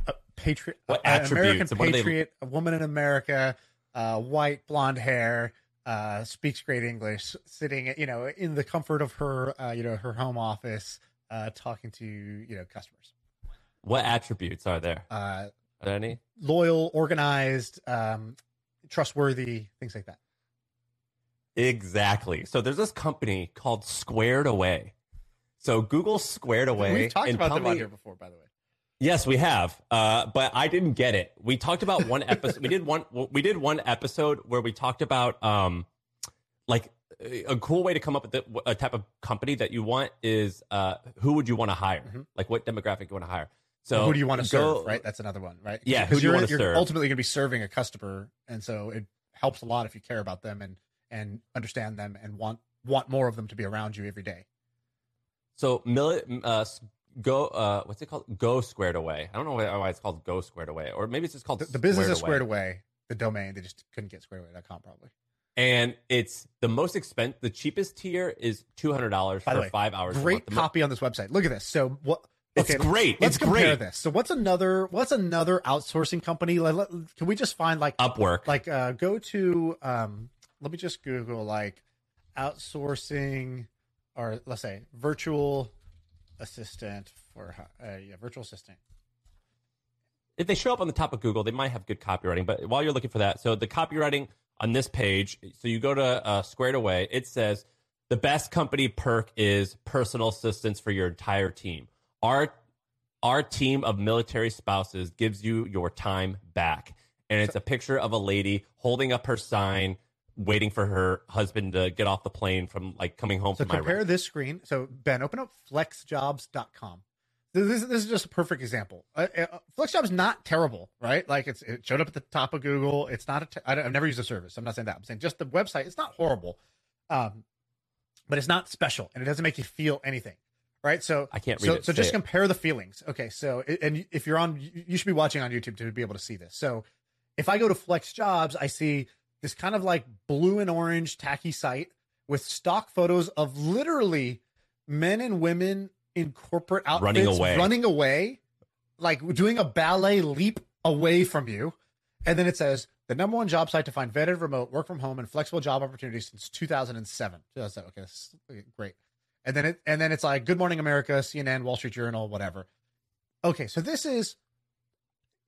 a patriot, What American attributes what do they- patriot, a woman in America, uh, white, blonde hair, uh, speaks great English, sitting, you know, in the comfort of her, uh, you know, her home office, uh, talking to, you know, customers. What attributes are there? Are there any? loyal, organized, um, trustworthy, things like that. Exactly. So there's this company called Squared Away. So Google Squared Away. We've talked about tell them on here before, by the way. Yes, we have. Uh, but I didn't get it. We talked about one episode. we did one. We did one episode where we talked about um, like a cool way to come up with the, a type of company that you want is uh, who would you want to hire? Mhm. Like what demographic you want to hire. So who do you want to go- serve? Right, that's another one. Right? Yeah, who do you wanna you're serve? Ultimately, going to be serving a customer, and so it helps a lot if you care about them and and understand them and want want more of them to be around you every day. So uh, go. Uh, what's it called? Go Squared Away. I don't know why why it's called Go Squared Away, or maybe it's just called The, the business is Squared squared away. The domain they just couldn't get squared squaredaway.com probably. and it's the most expensive. The cheapest tier is two hundred dollars for way, five hours. Great month. The mo- copy on this website. Look at this. So what? It's okay, great. Let's It's compare great. this. So what's another? What's another outsourcing company? Like, let- can we just find like Upwork. like uh go to um let me just google like outsourcing or let's say virtual assistant for uh, yeah virtual assistant if they show up on the top of Google, they might have good copywriting. But while you're looking for that, so the copywriting on this page, so you go to uh, Squared Away, it says the best company perk is personal assistance for your entire team. Our our team of military spouses gives you your time back, and it's a picture of a lady holding up her sign, waiting for her husband to get off the plane from like coming home so from compare Iraq. this screen. So ben open up flexjobs.com this, this is just a perfect example. Uh, uh, flexjobs not terrible right? Like it's it showed up at the top of google. It's not a te- I i've never used the service. I'm not saying that. I'm saying just the website. It's not horrible um but it's not special and it doesn't make you feel anything right so I can't read so, it. so just it. compare the feelings. Okay, so and if you're on, you should be watching on YouTube to be able to see this. So if I go to Flex Jobs, I see this kind of like blue and orange tacky site with stock photos of literally men and women in corporate outfits Running away. running away, like doing a ballet leap away from you. And then it says the number one job site to find vetted remote work from home and flexible job opportunities since 2007. 2007. Okay, that's great. And then it and then it's like Good Morning America, CNN, Wall Street Journal, whatever. Okay, so this is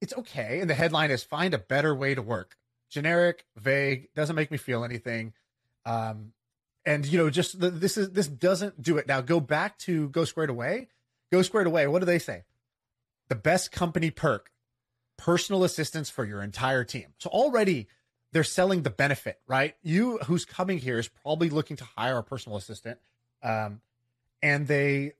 it's okay. And the headline is find a better way to work. Generic, vague, doesn't make me feel anything. Um and you know, just the, this is this doesn't do it. Now go back to Go Squared Away. Go Squared Away. What do they say? The best company perk, personal assistance for your entire team. So already they're selling the benefit, right? You who's coming here is probably looking to hire a personal assistant, um, and they,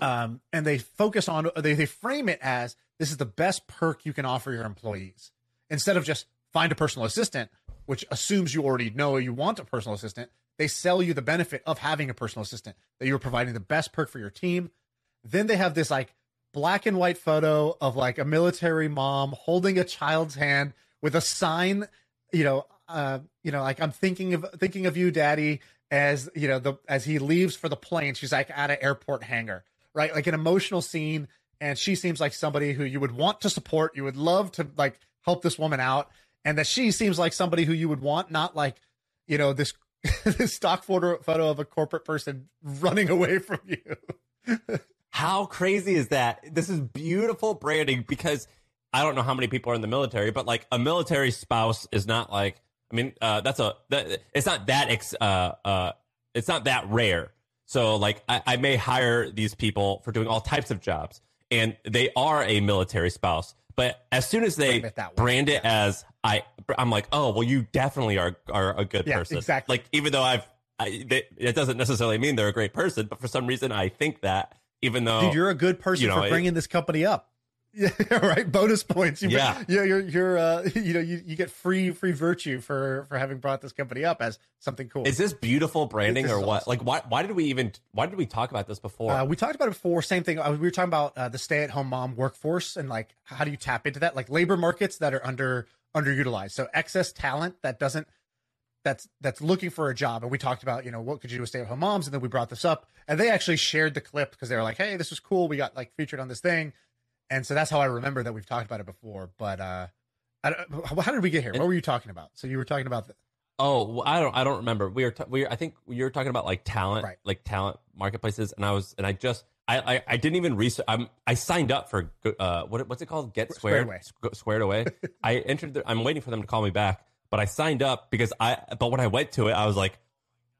um, and they focus on they they frame it as this is the best perk you can offer your employees instead of just find a personal assistant, which assumes you already know you want a personal assistant. They sell you the benefit of having a personal assistant that you're providing the best perk for your team. Then they have this like black and white photo of like a military mom holding a child's hand with a sign, you know, uh, you know, like I'm thinking of thinking of you, daddy, as you know, the as he leaves for the plane. She's like at an airport hangar, right? Like an emotional scene, and she seems like somebody who you would want to support. You would love to like help this woman out, and that she seems like somebody who you would want, not like, you know, this this stock photo photo of a corporate person running away from you. How crazy is that? This is beautiful branding because I don't know how many people are in the military, but like a military spouse is not like I mean uh, that's a that, it's not that ex, uh, uh, it's not that rare. So like I, I may hire these people for doing all types of jobs, and they are a military spouse. But as soon as they it brand it as I, I'm like, oh well, you definitely are are a good Yeah, person. exactly. Like even though I've, I, they, it doesn't necessarily mean they're a great person, but for some reason I think that. Even though Dude, you're a good person you know, for it- bringing this company up. Yeah, right. Bonus points. You, Yeah. yeah. You're you're uh, you know you, you get free free virtue for for having brought this company up as something cool. Is this beautiful branding This or what? awesome. Like, why? Why did we even? Why did we talk about this before? Uh, we talked about it before. Same thing. Uh, we were talking about uh, the stay-at-home mom workforce and like how do you tap into that? Like labor markets that are under underutilized. So excess talent that doesn't that's that's looking for a job. And we talked about you know what could you do with stay-at-home moms, and then we brought this up, and they actually shared the clip because they were like, hey, this was cool. We got like featured on this thing, and so that's how I remember that we've talked about it before. But uh, I, don't- how did we get here? What were you talking about? So you were talking about the, oh, well, I don't. I don't remember. We were. T- we. Were, I think you were talking about like talent, Right. like talent marketplaces, and I was, and I just, I, I, I didn't even research. I'm, I signed up for, uh, what, what's it called? Get Squared squared, Away. Squ- squared away. I entered. The, I'm waiting for them to call me back, but I signed up because I. But when I went to it, I was like.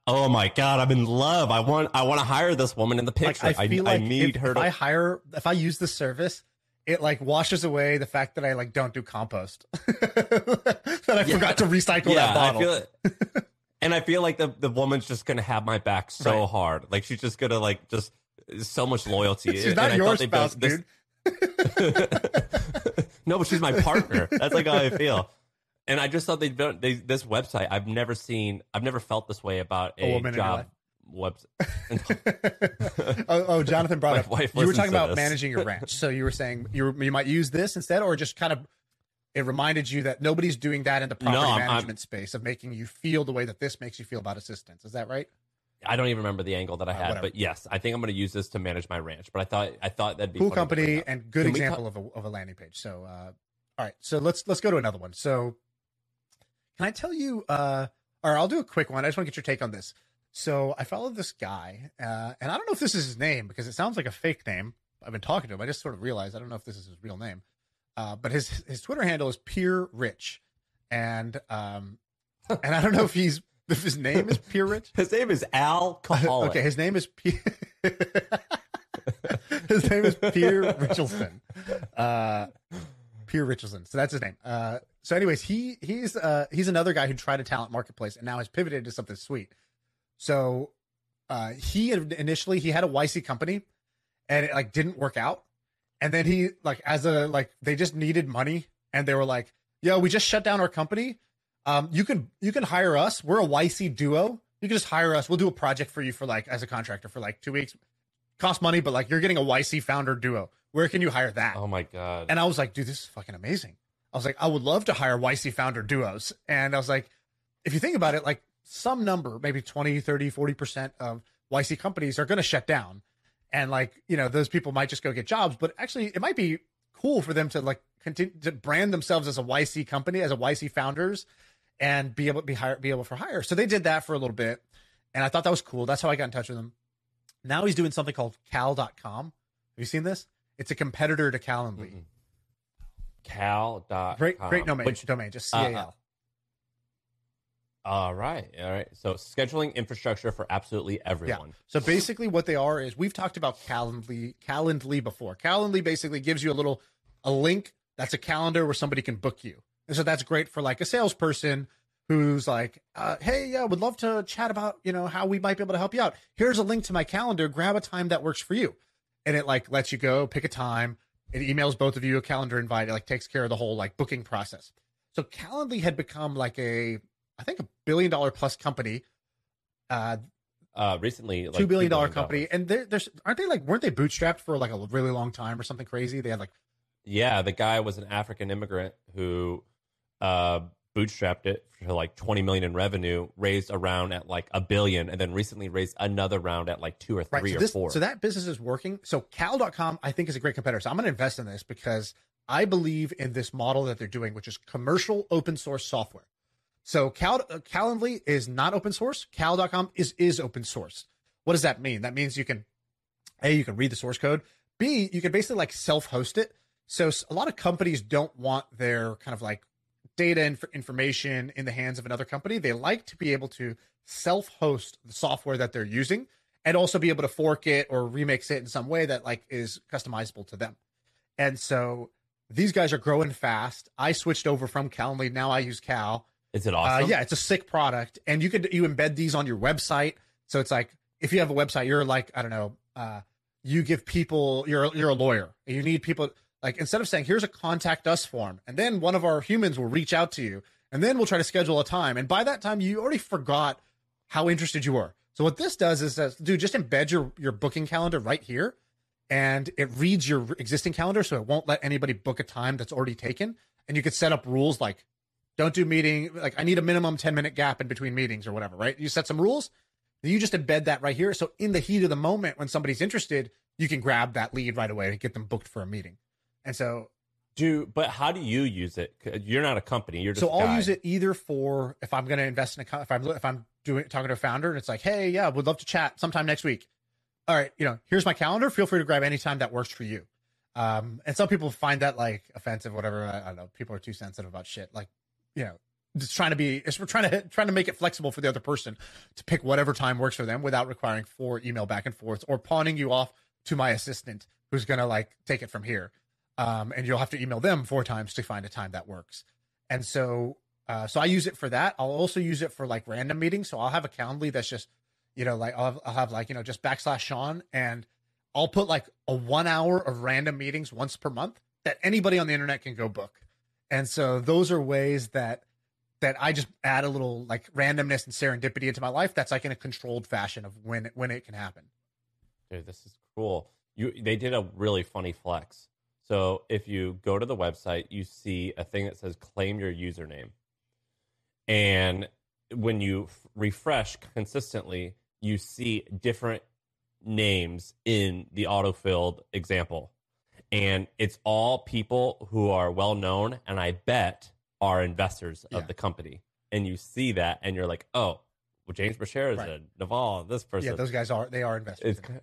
Oh my god! I'm in love. I want. I want to hire this woman in the picture. Like I feel like need if, her if to. I hire, if I use the service, it like washes away the fact that I like don't do compost. that I Yeah. forgot to recycle yeah, that bottle. I feel it. and I feel like the the woman's just gonna have my back so Right. hard. Like she's just gonna like just so much loyalty. She's And not I your thought they built spouse, this- dude. no, but she's my partner. That's like how I feel. And I just thought they built they, this website. I've never seen. I've never felt this way about A a, woman in your job website. oh, oh, Jonathan brought up. wife You were talking about this. managing your ranch, so you were saying you were, you might use this instead, or just kind of it reminded you that nobody's doing that in the property I'm- I'm- management space of making you feel the way that this makes you feel about assistance. Is that right? I don't even remember the angle that I Uh, had, but yes, I think I'm going to use this to manage my ranch. But I thought I thought that'd be cool funny to bring company and good Can example of a of a landing page. So, uh, all right, so let's let's go to another one. So, can I tell you? Uh, or I'll do a quick one. I just want to get your take on this. So, I followed this guy, uh, and I don't know if this is his name because it sounds like a fake name. I've been talking to him. I just sort of realized I don't know if this is his real name. Uh, but his his Twitter handle is Peer Rich, and um, and I don't know if he's if his name is Peer Rich. His name is alcoholic. Okay, his name is P. his name is Pierre Richardson. Uh, Pierre Richardson. So that's his name. Uh, so, anyways, he he's uh, he's another guy who tried a talent marketplace and now has pivoted to something sweet. So, uh, he had- initially he had a YC company, and it like didn't work out. And then he like as a like they just needed money, and they were like, "Yo, we just shut down our company. Um, you can you can hire us. We're a YC duo. You can just hire us. We'll do a project for you for like as a contractor for like two weeks. Cost money, but like you're getting a YC founder duo. Where can you hire that? Oh my god. And I was like, dude, this is fucking amazing. I was like, I would love to hire YC founder duos. And I was like, if you think about it, like some number, maybe 20, 30, 40% of YC companies are going to shut down. And like, you know, those people might just go get jobs, but actually it might be cool for them to like continue to brand themselves as a YC company, as a YC founders and be able to be hire, be able for hire. So they did that for a little bit. And I thought that was cool. That's how I got in touch with him. Now he's doing something called cal.com. Have you seen this? It's a competitor to Calendly. Mm-mm. Cal dot Great, great domain. which- domain, just uh, CAL. All right, all right. So scheduling infrastructure for absolutely everyone. So basically, what they are is we've talked about Calendly, Calendly before. Calendly basically gives you a little a link that's a calendar where somebody can book you. And so that's great for like a salesperson who's like, uh, hey, yeah, would love to chat about, you know, how we might be able to help you out. Here's a link to my calendar. Grab a time that works for you. And it like lets you go pick a time. It emails both of you a calendar invite. It like takes care of the whole like booking process. So Calendly had become like a, I think a billion dollar plus company. Uh, Uh, recently, like two billion dollar company, and they're, there's aren't they like weren't they bootstrapped for like a really long time or something crazy? They had like Yeah, the guy was an African immigrant who uh, bootstrapped it for like 20 million in revenue, raised a round at like a billion, and then recently raised another round at like two or right. three So or this four. so that business is working. So Cal.com I think is a great competitor. So I'm going to invest in this because I believe in this model that they're doing, which is commercial open source software. So Cal uh, Calendly is not open source. Cal.com is is open source. What does that mean? That means you can A, you can read the source code. B, you can basically like self-host it. So a lot of companies don't want their kind of like data and information in the hands of another company. They like to be able to self-host the software that they're using and also be able to fork it or remix it in some way that like is customizable to them. And so these guys are growing fast. I switched over from Calendly. Now I use Cal. Is it Uh, awesome? yeah, it's a sick product, and you could you embed these on your website. So it's like if you have a website, you're like I don't know, uh, you give people you're you're a lawyer, and you need people like instead of saying here's a contact us form, and then one of our humans will reach out to you, and then we'll try to schedule a time, and by that time you already forgot how interested you were. So what this does is that dude just embed your your booking calendar right here, and it reads your existing calendar, so it won't let anybody book a time that's already taken, and you could set up rules like don't do meeting like i need a minimum 10 minute gap in between meetings or whatever right? You set some rules you just embed that right here. So in the heat of the moment when somebody's interested you can grab that lead right away and get them booked for a meeting. And so Do but how do you use it? You're not a company. You're just so I'll guy. use it either for if i'm going to invest in a co- if i'm if i'm doing talking to a founder and it's like hey yeah would love to chat sometime next week. All right you know here's my calendar. Feel free to grab any time that works for you. Um and some people find that like offensive whatever i, I don't know. People are too sensitive about shit. Like you know just trying to be we're trying to trying to make it flexible for the other person to pick whatever time works for them without requiring four email back and forth or pawning you off to my assistant who's gonna like take it from here. Um, and you'll have to email them four times to find a time that works. And so uh, so i use it for that. I'll also use it for like random meetings. So i'll have a calendly that's just you know like i'll have, I'll have like you know just backslash shaan and i'll put like a one hour of random meetings once per month that anybody on the internet can go book and so those are ways that that I just add a little like randomness and serendipity into my life. That's like in a controlled fashion of when when it can happen. Dude, this is cool. You they did a really funny flex. So if you go to the website, you see a thing that says claim your username. And when you f- refresh consistently, you see different names in the autofilled example. And it's all people who are well known and I bet are investors of Yeah. the company. And you see that and you're like, oh, well, James Beshara is Right. a Naval, this person. Yeah, those guys are they are investors. It's in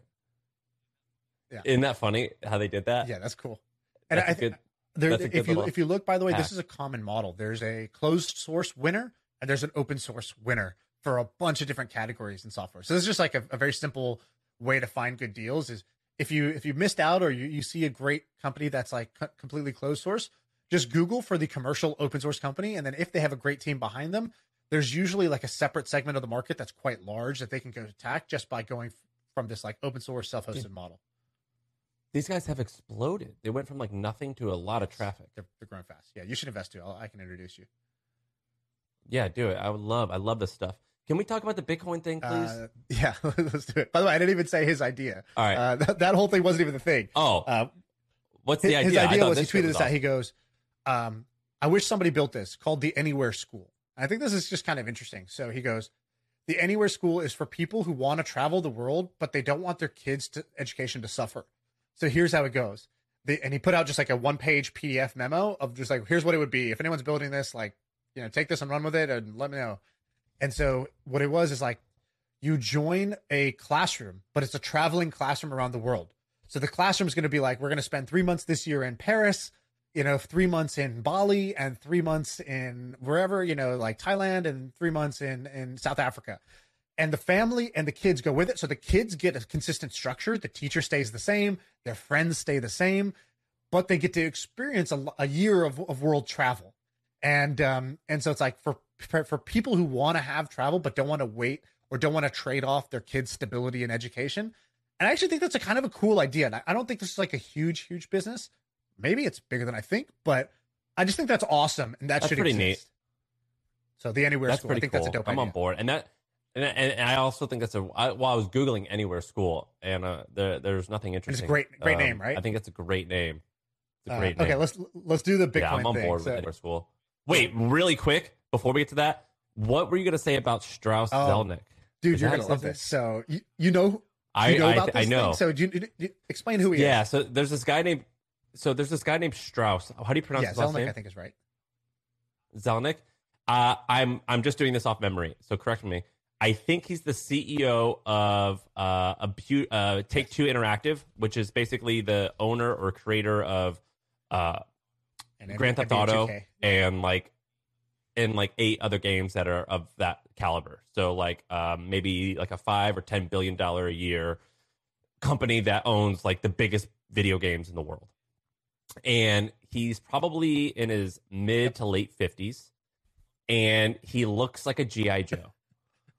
Yeah. Isn't that funny how they did that? yeah, that's cool. And That's I think there, if you if you look, by the way, hack. this is a common model. There's a closed source winner and there's an open source winner for a bunch of different categories in software. So this is just like a, a very simple way to find good deals. Is if you if you missed out or you, you see a great company that's like co- completely closed source, just Google for the commercial open source company, and then if they have a great team behind them, there's usually like a separate segment of the market that's quite large that they can go attack just by going f- from this like open source self hosted model. These guys have exploded. They went from like nothing to a lot of traffic. They're, they're growing fast. Yeah, you should invest too. I'll, I can introduce you. Yeah, do it. I would love. I love this stuff. Can we talk about the Bitcoin thing, please? Uh, yeah, let's do it. By the way, I didn't even say his idea. All right. Uh, that, that whole thing wasn't even the thing. oh, Uh, what's his, the idea? his idea was he tweeted was this out. He goes, um, "I wish somebody built this called the Anywhere School." I think this is just kind of interesting. So he goes, "The Anywhere School is for people who want to travel the world, but they don't want their kids' to, education to suffer." So here's how it goes. The, and he put out just like a one-page PDF memo of just like, "Here's what it would be if anyone's building this. Like, you know, take this and run with it, and let me know." And so what it was is like you join a classroom, but it's a traveling classroom around the world. So the classroom is going to be like, we're going to spend three months this year in Paris, you know, three months in Bali and three months in wherever, you know, like Thailand and three months in, in South Africa. And the family and the kids go with it. So the kids get a consistent structure. The teacher stays the same. Their friends stay the same, but they get to experience a, a year of, of world travel. and um and so it's like for for, for people who want to have travel but don't want to wait or don't want to trade off their kids' stability and education. And I actually think that's a kind of a cool idea. And I- don't think this is like a huge, huge business. Maybe it's bigger than I think, but I just think that's awesome and that That's should pretty exist. neat. So the Anywhere that's School, I think cool. that's a dope I'm idea. on board, and that, and, and I also think that's a. I, while I was googling Anywhere School, and uh, there, there's nothing interesting. It's a great- great Um, name, right? I think it's a great name. It's a Uh, great okay, name. let's let's do the Bitcoin yeah, I'm on thing. board So- with Anywhere School. Wait, really quick before we get to that, what were you gonna say about Strauss Oh, Zelnick? dude, Is you're gonna love this. So you, you know I you know I, about I this know. Thing? So do you, do you- explain who he yeah, is. Yeah. So there's this guy named. So there's this guy named Strauss. How do you pronounce Yeah, his last Zelnick, name? I think is right. Zelnick. Uh, I'm I'm just doing this off memory, so correct me. I think he's the CEO of uh, a bu- uh, Take Two Interactive, which is basically the owner or creator of uh, And Grand Theft Auto and like and like eight other games that are of that caliber. So like um, maybe like a five or ten billion dollar a year company that owns like the biggest video games in the world. And he's probably in his mid to late fifties, and he looks like a GI Joe.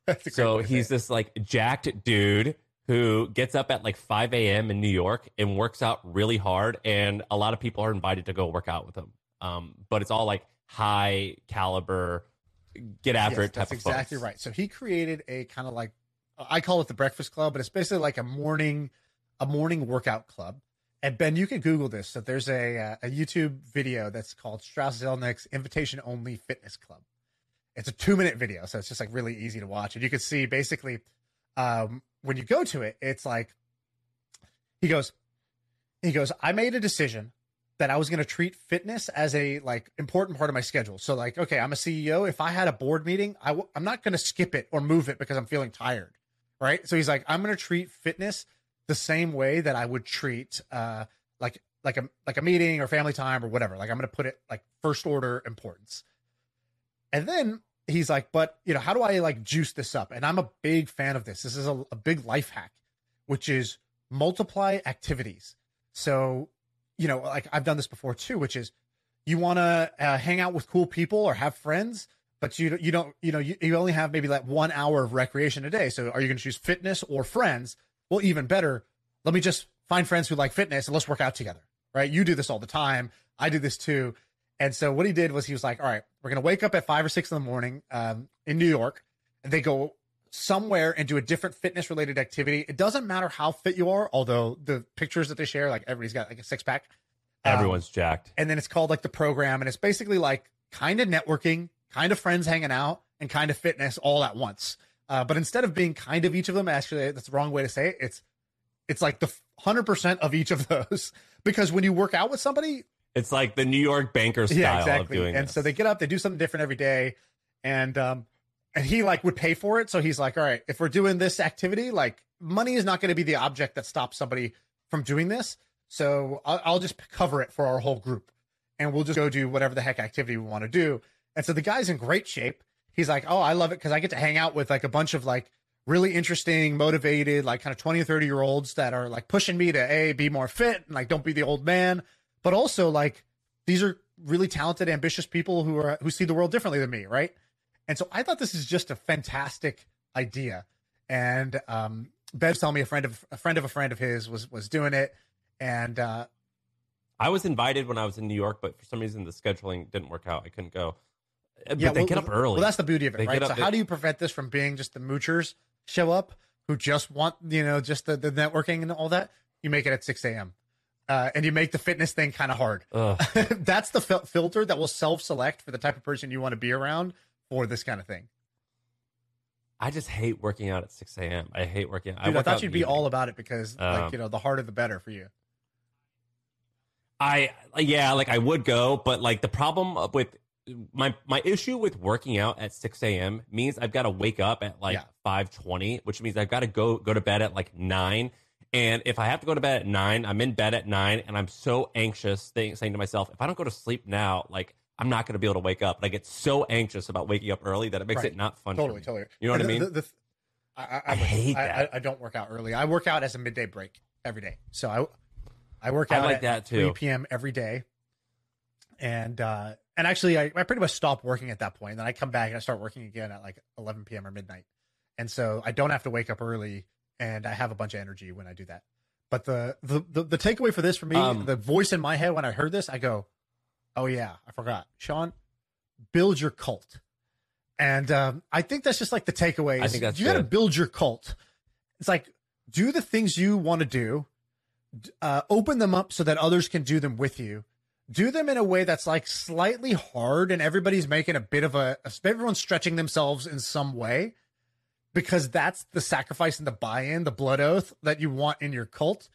So way to say he's this like jacked dude who gets up at like 5 a.m. in New York and works out really hard. And a lot of people are invited to go work out with him. Um, but it's all like high caliber, get after Yes, it type of. That's of exactly folks. right. So he created a kind of like I call it the Breakfast Club, but it's basically like a morning a morning workout club. And Ben, you can Google this. So there's a uh, a YouTube video that's called Strauss Zelnick's Invitation Only Fitness Club. It's a two minute video, so it's just like really easy to watch. And you can see basically um, when you go to it, it's like he goes, he goes, I made a decision that I was going to treat fitness as a like important part of my schedule. So like, okay, I'm a CEO. If I had a board meeting, I w- I'm not going to skip it or move it because I'm feeling tired, right? So he's like, I'm going to treat fitness the same way that I would treat uh like like a like a meeting or family time or whatever. Like I'm going to put it like first order importance. And then he's like, but you know, how do I like juice this up? And I'm a big fan of this. This is a, a big life hack, which is multiply activities. So, you know, like I've done this before too, which is you want to uh, hang out with cool people or have friends, but you you don't you know you, you only have maybe like one hour of recreation a day. So are you going to choose fitness or friends? Well, even better, let me just find friends who like fitness and let's work out together. Right? You do this all the time. I do this too. And so what he did was he was like, all right, we're going to wake up at five or six in the morning um, in New York and they go somewhere and do a different fitness related activity. It doesn't matter how fit you are, although the pictures that they share, like everybody's got like a six pack. Um, Everyone's jacked. and then it's called like the program. And it's basically like kind of networking, kind of friends hanging out, and kind of fitness all at once. Uh, but instead of being kind of each of them, actually, that's the wrong way to say it. It's it's like the hundred percent of each of those because when you work out with somebody, It's like the New York banker style yeah, of exactly. and this. so they get up, they do something different every day, and um, and he like would pay for it. So he's like, all right, if we're doing this activity, like money is not going to be the object that stops somebody from doing this. So I'll, I'll just cover it for our whole group, and we'll just go do whatever the heck activity we want to do. And so the guy's in great shape. He's like, oh, I love it because I get to hang out with like a bunch of like really interesting, motivated, like kind of 20 or 30 year olds that are like pushing me to a be more fit and like don't be the old man, but also like these are really talented, ambitious people who are who see the world differently than me, right? And so I thought this is just a fantastic idea. And um, Bev's telling me a friend of a friend of a friend of his was was doing it, and uh, I was invited when I was in New York, but for some reason the scheduling didn't work out. I couldn't go. Uh, But yeah, they well, get up early. Well, that's the beauty of it, They right? up- so they- how do you prevent this from being just the moochers show up who just want you know just the, the networking and all that? You make it at six a.m. Uh, and you make the fitness thing kind of hard. That's the fil- filter that will self-select for the type of person you want to be around for this kind of thing. I just hate working out at 6 a.m. I hate working out. Dude, I, work thought you'd be the all about it because, Um, like, you know, the harder the better for you. I yeah, like I would go, but like the problem with my my issue with working out at 6 a.m. means I've got to wake up at like Yeah. 5:20, which means I've got to go go to bed at like nine. And if I have to go to bed at nine, I'm in bed at nine, and I'm so anxious, saying, saying to myself, if I don't go to sleep now, like I'm not going to be able to wake up. And I get so anxious about waking up early that it makes Right. it not fun. Totally, totally. You know what I mean? the- the- I, I, I hate I, that. I, don't work out early. I work out as a midday break every day. So I, I work out like at that 3 p.m. every day, and uh, And actually, I, I pretty much stop working at that point. Then I come back and I start working again at like 11 p.m. or midnight. And so I don't have to wake up early and I have a bunch of energy when I do that. But the the the, the takeaway for this for me, Um, the voice in my head when I heard this, I go, "Oh yeah, I forgot, Shaan, build your cult." And um, I think that's just like the takeaway. I think that's you got to build your cult. It's like do the things you want to do, uh, open them up so that others can do them with you. Do them in a way that's like slightly hard, and everybody's making a bit of a. Everyone's stretching themselves in some way because that's the sacrifice and the buy-in, the blood oath that you want in your cult.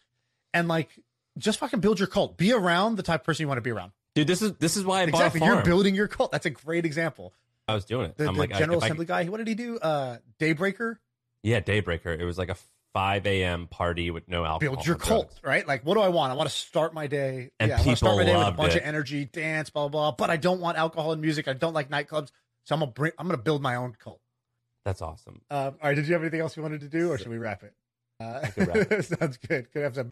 And like, just fucking build your cult. Be around the type of person you want to be around. Dude, this is this is why I exactly. bought a You're building your cult. That's a great example. I was doing it. The, I'm the like, General I- Assembly guy. What did he do? Uh, Daybreaker. yeah, Daybreaker. It was like a 5 a.m. party with no alcohol. Build your cult, drugs. right? Like, what do I want? I want to start my day. And yeah, I want to start my day with a bunch it. of energy, dance, blah blah. blah. But I don't want alcohol and music. I don't like nightclubs. So I'm gonna bring. I'm gonna build my own cult. That's awesome. Um, all right. Did you have anything else you wanted to do, or should we wrap it? Uh, wrap sounds good. Good.